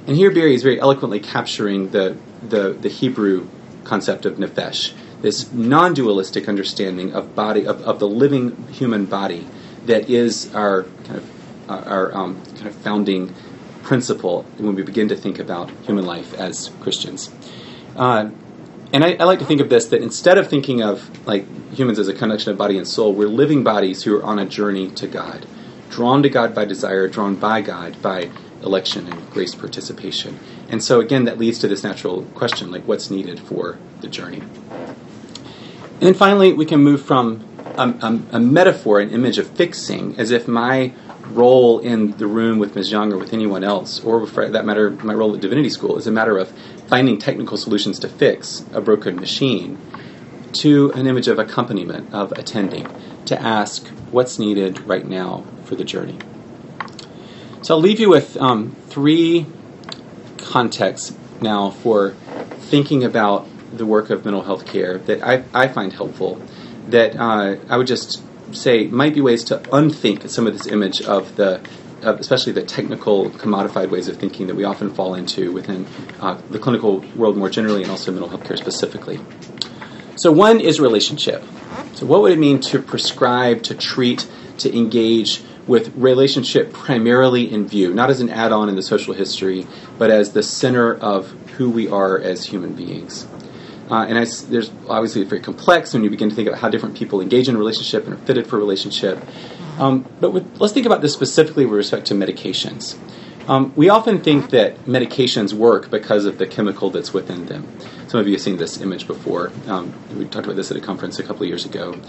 And here Berry is very eloquently capturing the, the, the Hebrew concept of nefesh, this non dualistic understanding of body of, of the living human body that is our kind of our um, kind of founding principle when we begin to think about human life as Christians. Uh, and I, I, like to think of this that instead of thinking of like humans as a connection of body and soul, we're living bodies who are on a journey to God drawn to God by desire, drawn by God by election and grace participation. And so, again, that leads to this natural question like, what's needed for the journey? And then finally, we can move from a, a, a metaphor, an image of fixing, as if my role in the room with Ms. Young or with anyone else, or for that matter, my role at Divinity School, is a matter of finding technical solutions to fix a broken machine, to an image of accompaniment, of attending, to ask what's needed right now for the journey. So I'll leave you with um, three contexts now for thinking about the work of mental health care that I, I find helpful, that uh, I would just say might be ways to unthink some of this image of the of especially the technical, commodified ways of thinking that we often fall into within uh, the clinical world more generally and also mental health care specifically. So, one is relationship. So, what would it mean to prescribe, to treat, to engage with relationship primarily in view, not as an add on in the social history, but as the center of who we are as human beings? Uh, and there's obviously very complex when you begin to think about how different people engage in relationship and are fitted for relationship. Um, but with, let's think about this specifically with respect to medications. Um, we often think that medications work because of the chemical that's within them. Some of you have seen this image before. Um, we talked about this at a conference a couple of years ago.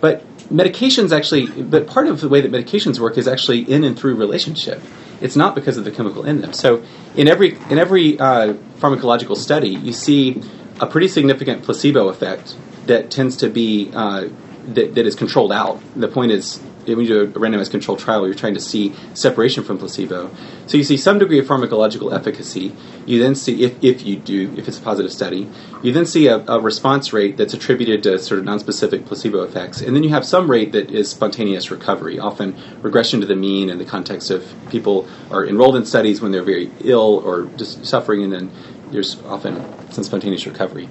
But medications actually, but part of the way that medications work is actually in and through relationship. It's not because of the chemical in them. So in every in every uh, pharmacological study, you see a pretty significant placebo effect that tends to be uh, that, that is controlled out. The point is, when you do a randomized controlled trial, you're trying to see separation from placebo. So you see some degree of pharmacological efficacy. You then see, if, if you do, if it's a positive study, you then see a, a response rate that's attributed to sort of nonspecific placebo effects. And then you have some rate that is spontaneous recovery, often regression to the mean in the context of people are enrolled in studies when they're very ill or just suffering, and then there's often some spontaneous recovery.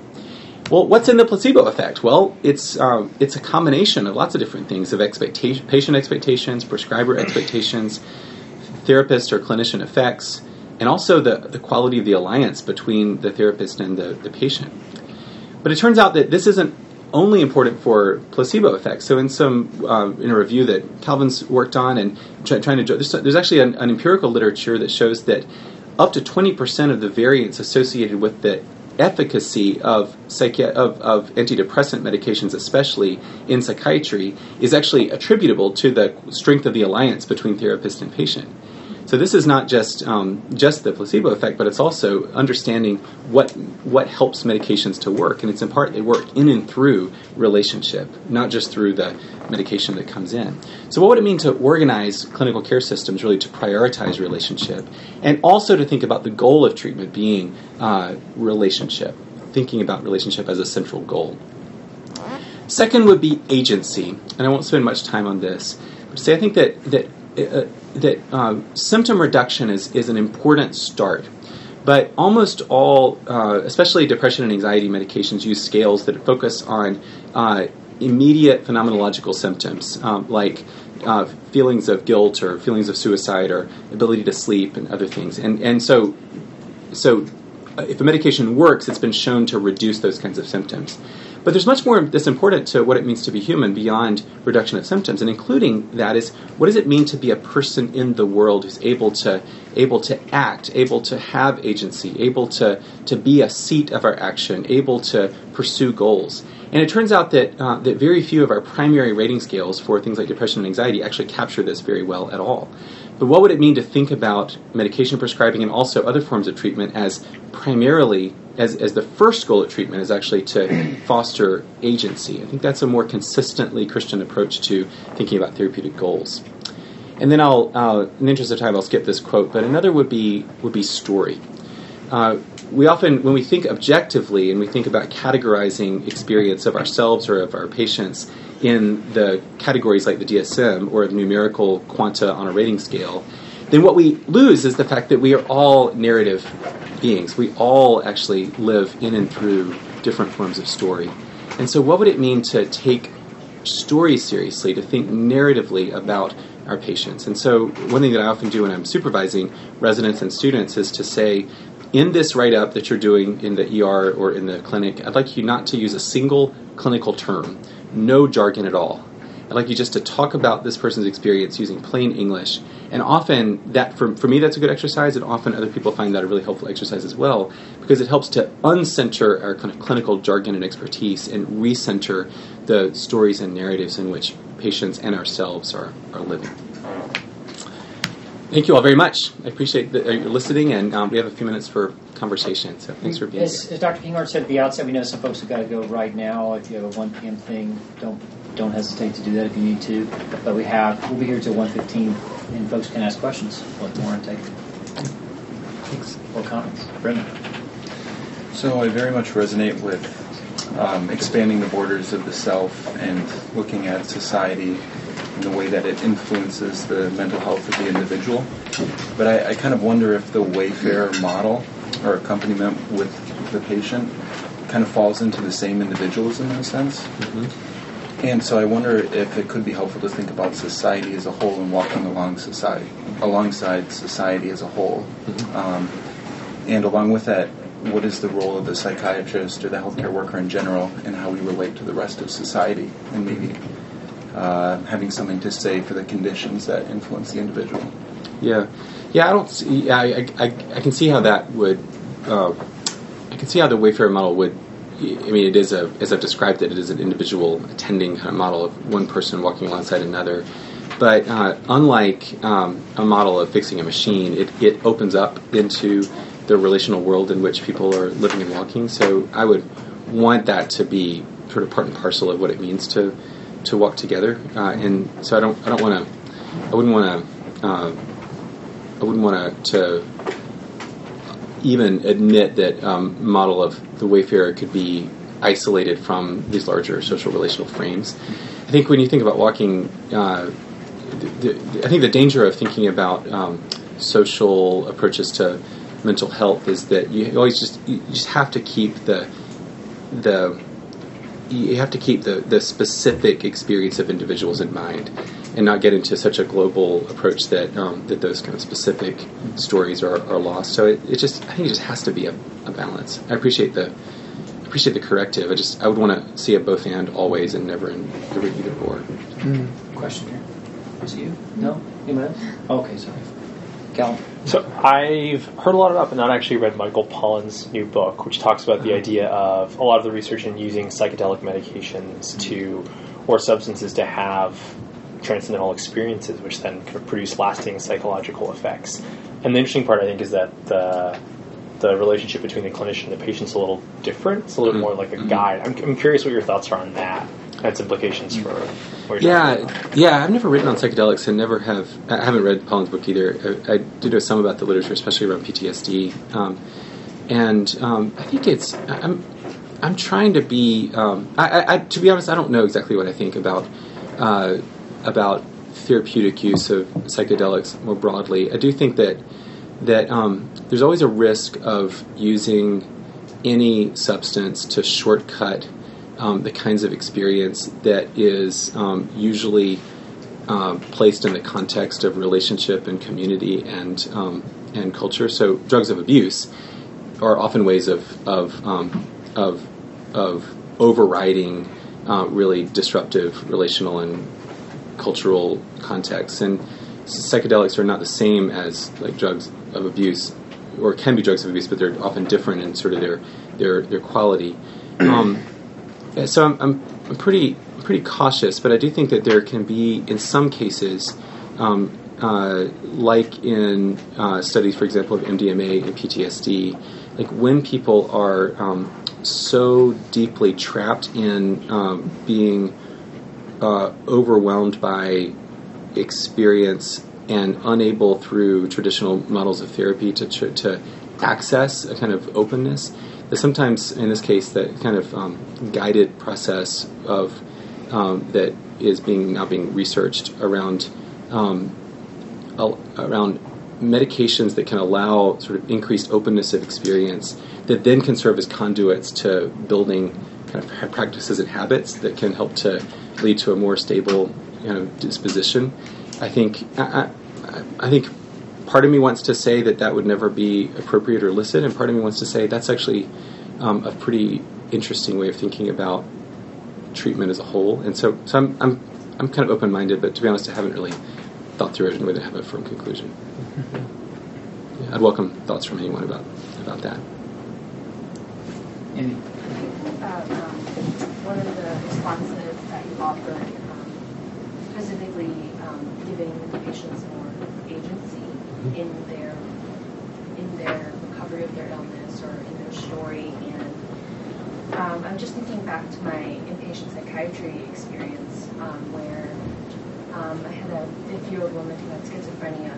Well, what's in the placebo effect? Well, it's um, it's a combination of lots of different things of expectation, patient expectations, prescriber expectations, therapist or clinician effects, and also the, the quality of the alliance between the therapist and the, the patient. But it turns out that this isn't only important for placebo effects. So, in some um, in a review that Calvin's worked on and try, trying to there's, there's actually an, an empirical literature that shows that up to 20% of the variance associated with the efficacy of, psychi- of, of antidepressant medications, especially in psychiatry, is actually attributable to the strength of the alliance between therapist and patient. So this is not just um, just the placebo effect, but it's also understanding what what helps medications to work, and it's in part they work in and through relationship, not just through the medication that comes in. So what would it mean to organize clinical care systems really to prioritize relationship, and also to think about the goal of treatment being uh, relationship, thinking about relationship as a central goal. Second would be agency, and I won't spend much time on this. But say I think that that that uh, symptom reduction is, is an important start. But almost all, uh, especially depression and anxiety medications, use scales that focus on uh, immediate phenomenological symptoms um, like uh, feelings of guilt or feelings of suicide or ability to sleep and other things. And, and so, so if a medication works, it's been shown to reduce those kinds of symptoms. But there's much more that's important to what it means to be human beyond reduction of symptoms, and including that is what does it mean to be a person in the world who's able to able to act, able to have agency, able to to be a seat of our action, able to pursue goals. And it turns out that uh, that very few of our primary rating scales for things like depression and anxiety actually capture this very well at all. But what would it mean to think about medication prescribing and also other forms of treatment as primarily, as, as the first goal of treatment is actually to foster agency? I think that's a more consistently Christian approach to thinking about therapeutic goals. And then I'll, uh, in the interest of time, I'll skip this quote, but another would be, would be story. Uh, we often, when we think objectively and we think about categorizing experience of ourselves or of our patients in the categories like the DSM or of numerical quanta on a rating scale, then what we lose is the fact that we are all narrative beings. We all actually live in and through different forms of story. And so, what would it mean to take story seriously, to think narratively about our patients? And so, one thing that I often do when I'm supervising residents and students is to say, in this write up that you're doing in the ER or in the clinic, I'd like you not to use a single clinical term, no jargon at all. I'd like you just to talk about this person's experience using plain English. And often, that for, for me, that's a good exercise, and often other people find that a really helpful exercise as well, because it helps to uncenter our kind of clinical jargon and expertise and recenter the stories and narratives in which patients and ourselves are, are living. Thank you all very much. I appreciate that you're listening, and um, we have a few minutes for conversation. So thanks for being as, here. As Dr. Kinghorn said at the outset, we know some folks have got to go right now. If you have a 1 p.m. thing, don't don't hesitate to do that if you need to. But we have we'll be here till 1:15, and folks can ask questions. Let Warren take Thanks. or comments. Brendan. So I very much resonate with um, expanding the borders of the self and looking at society in the way that it influences the mental health of the individual. But I, I kind of wonder if the Wayfarer model or accompaniment with the patient kind of falls into the same individualism in a sense. Mm-hmm. And so I wonder if it could be helpful to think about society as a whole and walking along society, alongside society as a whole. Mhm. Um, and along with that, what is the role of the psychiatrist or the healthcare worker in general and how we relate to the rest of society and maybe uh, having something to say for the conditions that influence the individual. Yeah, yeah. I don't. See, I, I, I, can see how that would. Uh, I can see how the Wayfarer model would. I mean, it is a as I've described it. It is an individual attending kind of model of one person walking alongside another. But uh, unlike um, a model of fixing a machine, it, it opens up into the relational world in which people are living and walking. So I would want that to be sort of part and parcel of what it means to to walk together. Uh, and so I don't I don't want to I wouldn't want to uh, I wouldn't want to even admit that um, model of the wayfarer could be isolated from these larger social relational frames. I think when you think about walking, uh, the, the, I think the danger of thinking about um, social approaches to mental health is that you always just you just have to keep the the you have to keep the, the specific experience of individuals in mind and not get into such a global approach that um, that those kind of specific stories are, are lost. So it, it just I think it just has to be a, a balance. I appreciate the appreciate the corrective. I just I would want to see it both and always and never in never either or. Question here. Was it you? No? Anyone else? Okay, sorry. Cal. So I've heard a lot about, but not actually read Michael Pollan's new book, which talks about the mm-hmm. idea of a lot of the research in using psychedelic medications mm-hmm. to or substances to have transcendental experiences, which then kind of produce lasting psychological effects. And the interesting part, I think, is that the the relationship between the clinician and the patient is a little different. It's a little Mhm. more like a mm-hmm. guide. I'm, I'm curious what your thoughts are on that. Its implications for you're Yeah, yeah. I've never written on psychedelics and never have. I haven't read Pollan's book either. I, I do know some about the literature, especially around PTSD. Um, and um, I think it's. I'm. I'm trying to be. Um, I, I, I, to be honest, I don't know exactly what I think about uh, about therapeutic use of psychedelics more broadly. I do think that that um, there's always a risk of using any substance to shortcut um, the kinds of experience that is um, usually um, placed in the context of relationship and community and um, and culture. So drugs of abuse are often ways of of um, of, of overriding uh, really disruptive relational and cultural contexts. And psychedelics are not the same as like drugs of abuse, or can be drugs of abuse, but they're often different in sort of their their their quality. So I'm, I'm, I'm pretty pretty cautious, but I do think that there can be, in some cases, um, uh, like in uh, studies, for example, of MDMA and PTSD, like when people are um, so deeply trapped in um, being uh, overwhelmed by experience and unable through traditional models of therapy to, tr- to access a kind of openness, sometimes, in this case, that kind of um, guided process of um, that is being now being researched around um, al- around medications that can allow sort of increased openness of experience that then can serve as conduits to building kind of practices and habits that can help to lead to a more stable you know, disposition. I think I, I, I think part of me wants to say that that would never be appropriate or illicit, and part of me wants to say that's actually um, a pretty interesting way of thinking about treatment as a whole. And so, so I'm, I'm I'm kind of open minded, but to be honest, I haven't really thought through it in a way to have a firm conclusion. Yeah, I'd welcome thoughts from anyone about about that. Any, about um, one of the responses that you offered, um, specifically um, giving the patients more agency in their in their recovery of their illness or in their story. And um, I'm just thinking back to my inpatient psychiatry experience, um, where um, I had a 50-year-old woman who had schizophrenia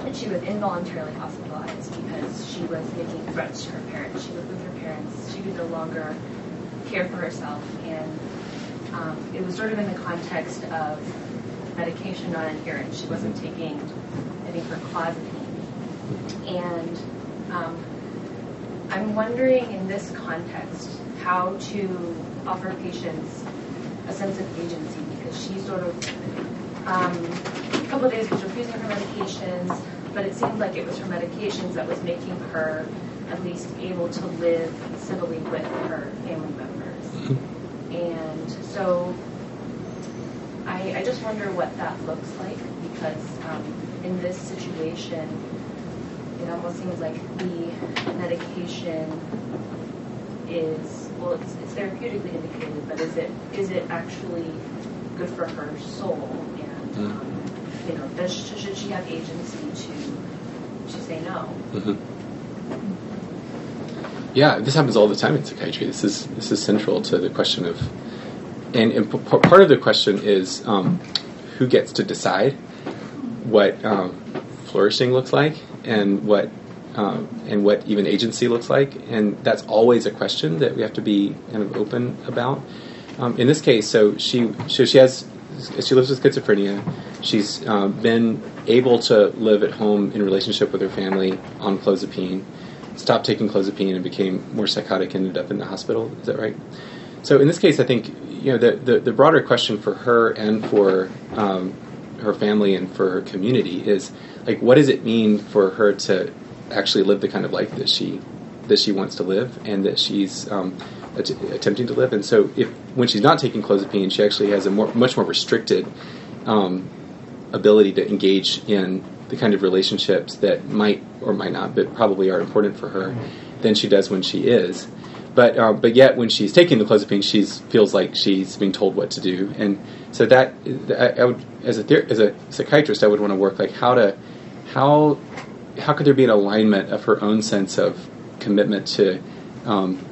and she was involuntarily hospitalized because she was making threats to her parents. She lived with her parents. She could no longer care for herself. And um, it was sort of in the context of medication non-adherence. She wasn't taking, I think, her clozapine. And um, I'm wondering in this context how to offer patients a sense of agency because she sort of um, a couple of days was refusing her medications, but it seemed like it was her medications that was making her at least able to live civilly with her family members. And so I, I just wonder what that looks like because um, in this situation, it almost seems like the medication is well, it's, it's therapeutically indicated, but is it is it actually good for her soul? And Mm. um, you know, does should she have agency to to say no? hmm Yeah, this happens all the time in psychiatry. This is this is central to the question of, and, and p- part of the question is um, who gets to decide what um, flourishing looks like and what um, and what even agency looks like, and that's always a question that we have to be kind of open about. Um, in this case, so she so she has she lives with schizophrenia. She's um, been able to live at home in relationship with her family on clozapine. Stopped taking clozapine and became more psychotic. Ended up in the hospital. Is that right? So in this case, I think you know the the, the broader question for her and for um, her family and for her community is like, what does it mean for her to actually live the kind of life that she that she wants to live and that she's um, att- attempting to live? And so, if when she's not taking clozapine, she actually has a more, much more restricted um, ability to engage in the kind of relationships that might or might not, but probably are important for her than she does when she is. But um, but yet when she's taking the clozapine, she feels like she's being told what to do, and so that I, I would as a ther- as a psychiatrist, I would want to work like how to how how could there be an alignment of her own sense of commitment to um,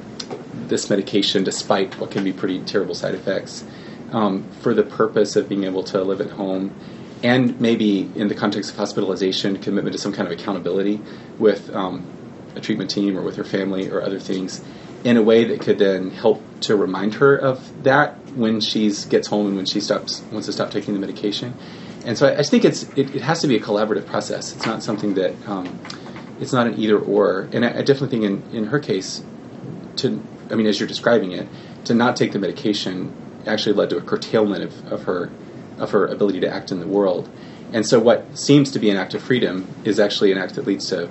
this medication, despite what can be pretty terrible side effects, um, for the purpose of being able to live at home, and maybe in the context of hospitalization, commitment to some kind of accountability with um, a treatment team or with her family or other things, in a way that could then help to remind her of that when she gets home and when she stops wants to stop taking the medication. And so I, I think it's it, it has to be a collaborative process. It's not something that um, it's not an either or. And I, I definitely think in, in her case, to I mean, as you're describing it, to not take the medication actually led to a curtailment of, of her of her ability to act in the world. And so, what seems to be an act of freedom is actually an act that leads to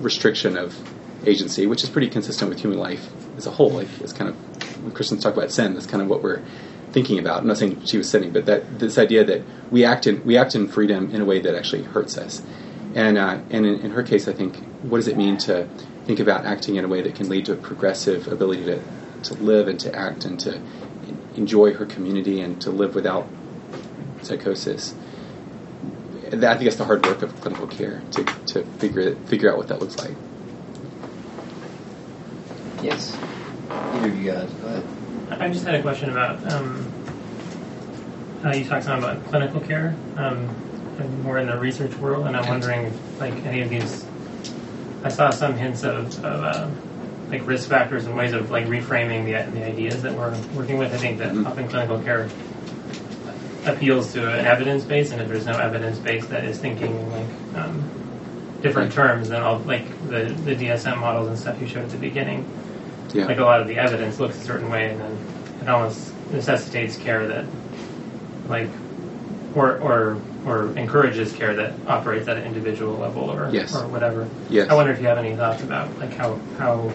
restriction of agency, which is pretty consistent with human life as a whole. Like, it's kind of when Christians talk about sin, that's kind of what we're thinking about. I'm not saying she was sinning, but that this idea that we act in we act in freedom in a way that actually hurts us. And uh, and in, in her case, I think what does it mean to think about acting in a way that can lead to a progressive ability to to live and to act and to enjoy her community and to live without psychosis. I think that's the hard work of clinical care to, to figure figure out what that looks like. Yes. Either of you guys, go ahead. I just had a question about um, uh, you talked some about clinical care. Um, I'm more in the research world, and I'm wondering if, like any of these. I saw some hints of, of uh, like risk factors and ways of like reframing the, the ideas that we're working with. I think that Mhm. often clinical care appeals to an evidence base, and if there's no evidence base that is thinking in like um, different terms, than all like the the DSM models and stuff you showed at the beginning Yeah. like a lot of the evidence looks a certain way, and then it almost necessitates care that, like, or or or encourages care that operates at an individual level or Yes. or whatever. Yes. I wonder if you have any thoughts about like how how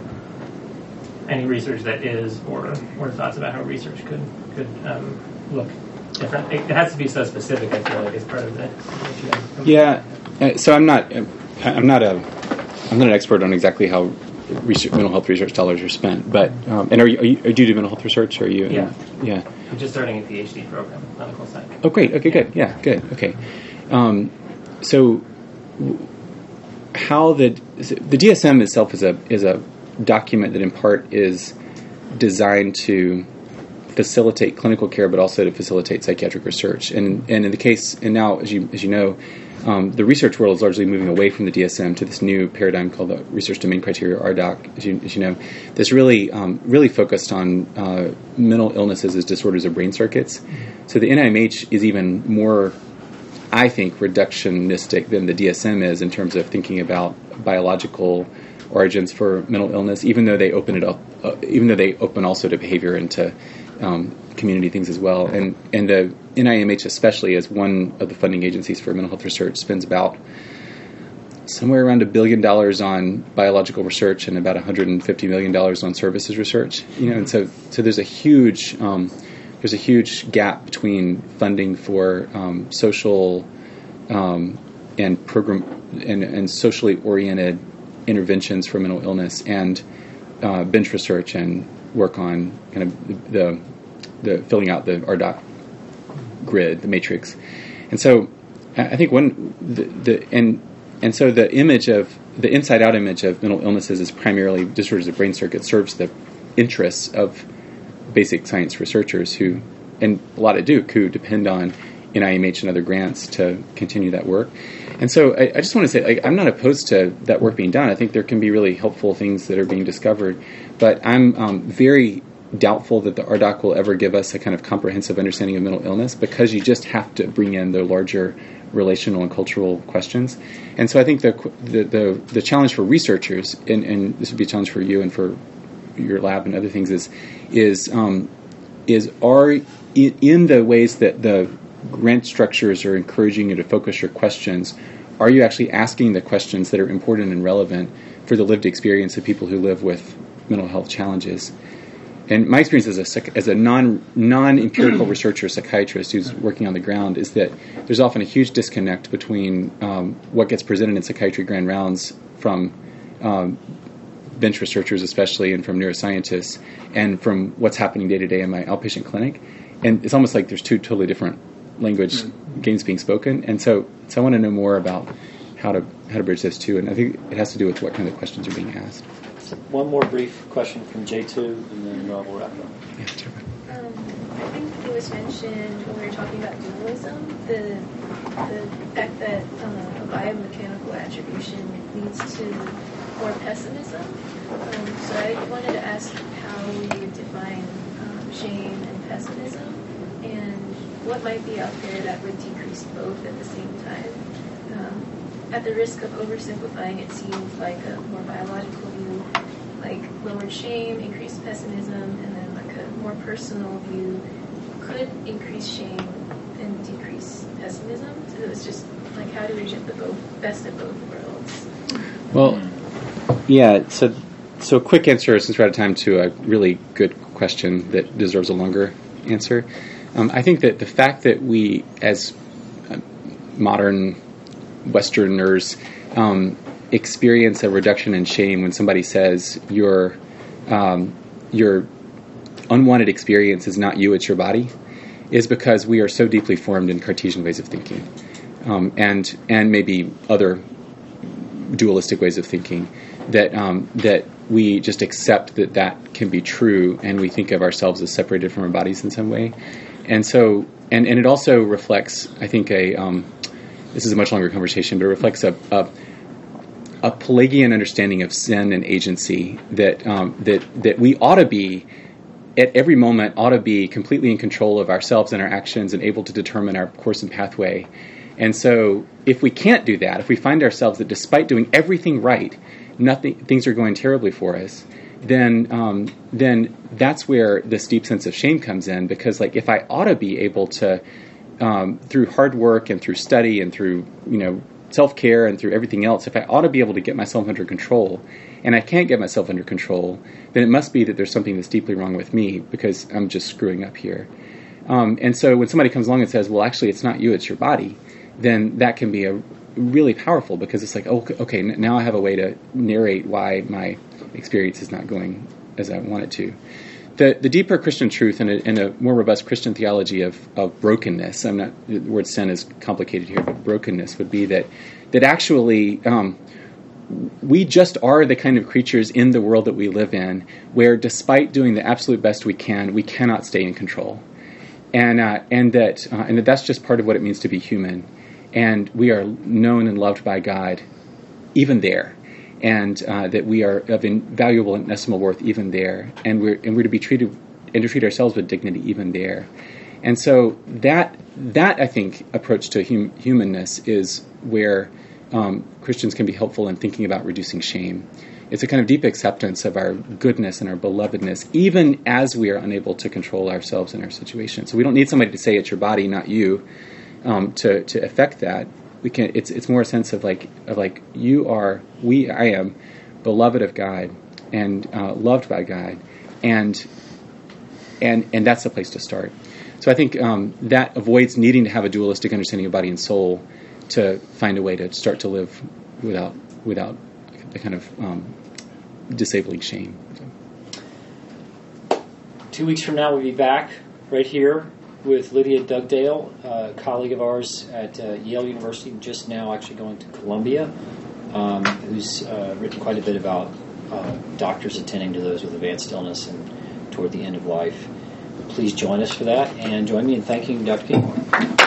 any research that is or or thoughts about how research could could um, look. different. It, it has to be so specific. I feel like as part of the. what you guys- Yeah. Uh, so I'm not. uh, I'm not a. I'm not an expert on exactly how research, mental health research dollars are spent. But um, and are you, are you? Do you do mental health research? Or are you? in- Yeah. Yeah. I'm just starting a PhD program, clinical psych. Oh, great. Okay, good. Yeah, good. Okay. Um, so, how the the DSM itself is a is a document that in part is designed to facilitate clinical care, but also to facilitate psychiatric research. And and in the case, and now as you as you know, um, the research world is largely moving away from the DSM to this new paradigm called the Research Domain Criteria (RDoC). As you, as you know, that's really um, really focused on uh, mental illnesses as disorders of brain circuits. So the NIMH is even more I think reductionistic than the DSM is in terms of thinking about biological origins for mental illness, even though they open it up, uh, even though they open also to behavior and to um, community things as well. And and the NIMH especially as one of the funding agencies for mental health research spends about somewhere around a billion dollars on biological research and about 150 million dollars on services research. You know, and so so there's a huge um, there's a huge gap between funding for um, social um, and program and, and socially oriented interventions for mental illness and uh, bench research and work on kind of the the filling out the RDoC grid, the matrix. And so I think one the, the and and so the image of the inside out image of mental illnesses is primarily disorders of brain circuit serves the interests of basic science researchers who and a lot at Duke who depend on NIMH and other grants to continue that work. And so I, I just want to say I'm not opposed to that work being done. I think there can be really helpful things that are being discovered, but I'm um, very doubtful that the RDoC will ever give us a kind of comprehensive understanding of mental illness because you just have to bring in the larger relational and cultural questions. And so I think the the the, the challenge for researchers, and, and this would be a challenge for you and for your lab and other things, is is um, is are in, in the ways that the grant structures are encouraging you to focus your questions. Are you actually asking the questions that are important and relevant for the lived experience of people who live with mental health challenges? And my experience as a as a non non empirical researcher psychiatrist who's working on the ground is that there's often a huge disconnect between um, what gets presented in psychiatry grand rounds from um, bench researchers especially and from neuroscientists and from what's happening day to day in my outpatient clinic. And it's almost like there's two totally different language games being spoken. And so so I want to know more about how to how to bridge those two and I think it has to do with what kind of questions are being asked. One more brief question from J2, and then uh, we'll wrap up. Yeah, terrific. Um, I think it was mentioned when we were talking about dualism, the the fact that uh, a biomechanical attribution leads to more pessimism. Um, so I wanted to ask how you would define um, shame and pessimism, and what might be out there that would decrease both at the same time. Um, at the risk of oversimplifying, it seems like a more biological view, like lowered shame, increased pessimism, and then like a more personal view could increase shame and decrease pessimism. So it was just like how do we get the both best of both worlds? Well, yeah. So, so a quick answer, since we're out of time, to a really good question that deserves a longer answer. Um, I think that the fact that we, as uh, modern Westerners, um, experience a reduction in shame when somebody says your um, your unwanted experience is not you; it's your body, is because we are so deeply formed in Cartesian ways of thinking, um, and and maybe other dualistic ways of thinking that um, that we just accept that that can be true, and we think of ourselves as separated from our bodies in some way, and so and and it also reflects, I think, a um, this is a much longer conversation, but it reflects a, a a Pelagian understanding of sin and agency that um, that that we ought to be at every moment ought to be completely in control of ourselves and our actions and able to determine our course and pathway. And so, if we can't do that, if we find ourselves that despite doing everything right, nothing things are going terribly for us, then um, then that's where this deep sense of shame comes in. Because like if I ought to be able to um, through hard work and through study and through you know self care and through everything else, if I ought to be able to get myself under control, and I can't get myself under control, then it must be that there's something that's deeply wrong with me because I'm just screwing up here. Um, and so when somebody comes along and says, "Well, actually, it's not you; it's your body," then that can be a really powerful because it's like, oh, okay, now I have a way to narrate why my experience is not going as I want it to. The, the deeper Christian truth and a, and a more robust Christian theology of, of brokenness, I'm not, the word sin is complicated here, but brokenness would be that, that actually um, we just are the kind of creatures in the world that we live in where despite doing the absolute best we can, we cannot stay in control. And, uh, and, that, uh, and that that's just part of what it means to be human. And we are known and loved by God even there and uh, that we are of invaluable and inestimable worth even there, and we're and we're to be treated and to treat ourselves with dignity even there. And so that that I think approach to hum- humanness is where um, Christians can be helpful in thinking about reducing shame. It's a kind of deep acceptance of our goodness and our belovedness, even as we are unable to control ourselves and our situation. So we don't need somebody to say it's your body, not you, um, to to affect that we can it's it's more a sense of like of like you are we I am beloved of God and uh, loved by God and and and that's the place to start. So I think um, that avoids needing to have a dualistic understanding of body and soul to find a way to start to live without without the kind of um, disabling shame. Two weeks from now, we'll be back right here with Lydia Dugdale, a colleague of ours at uh, Yale University, just now actually going to Columbia, um, who's uh, written quite a bit about uh, doctors attending to those with advanced illness and toward the end of life. Please join us for that and join me in thanking Dr. Kinghorn.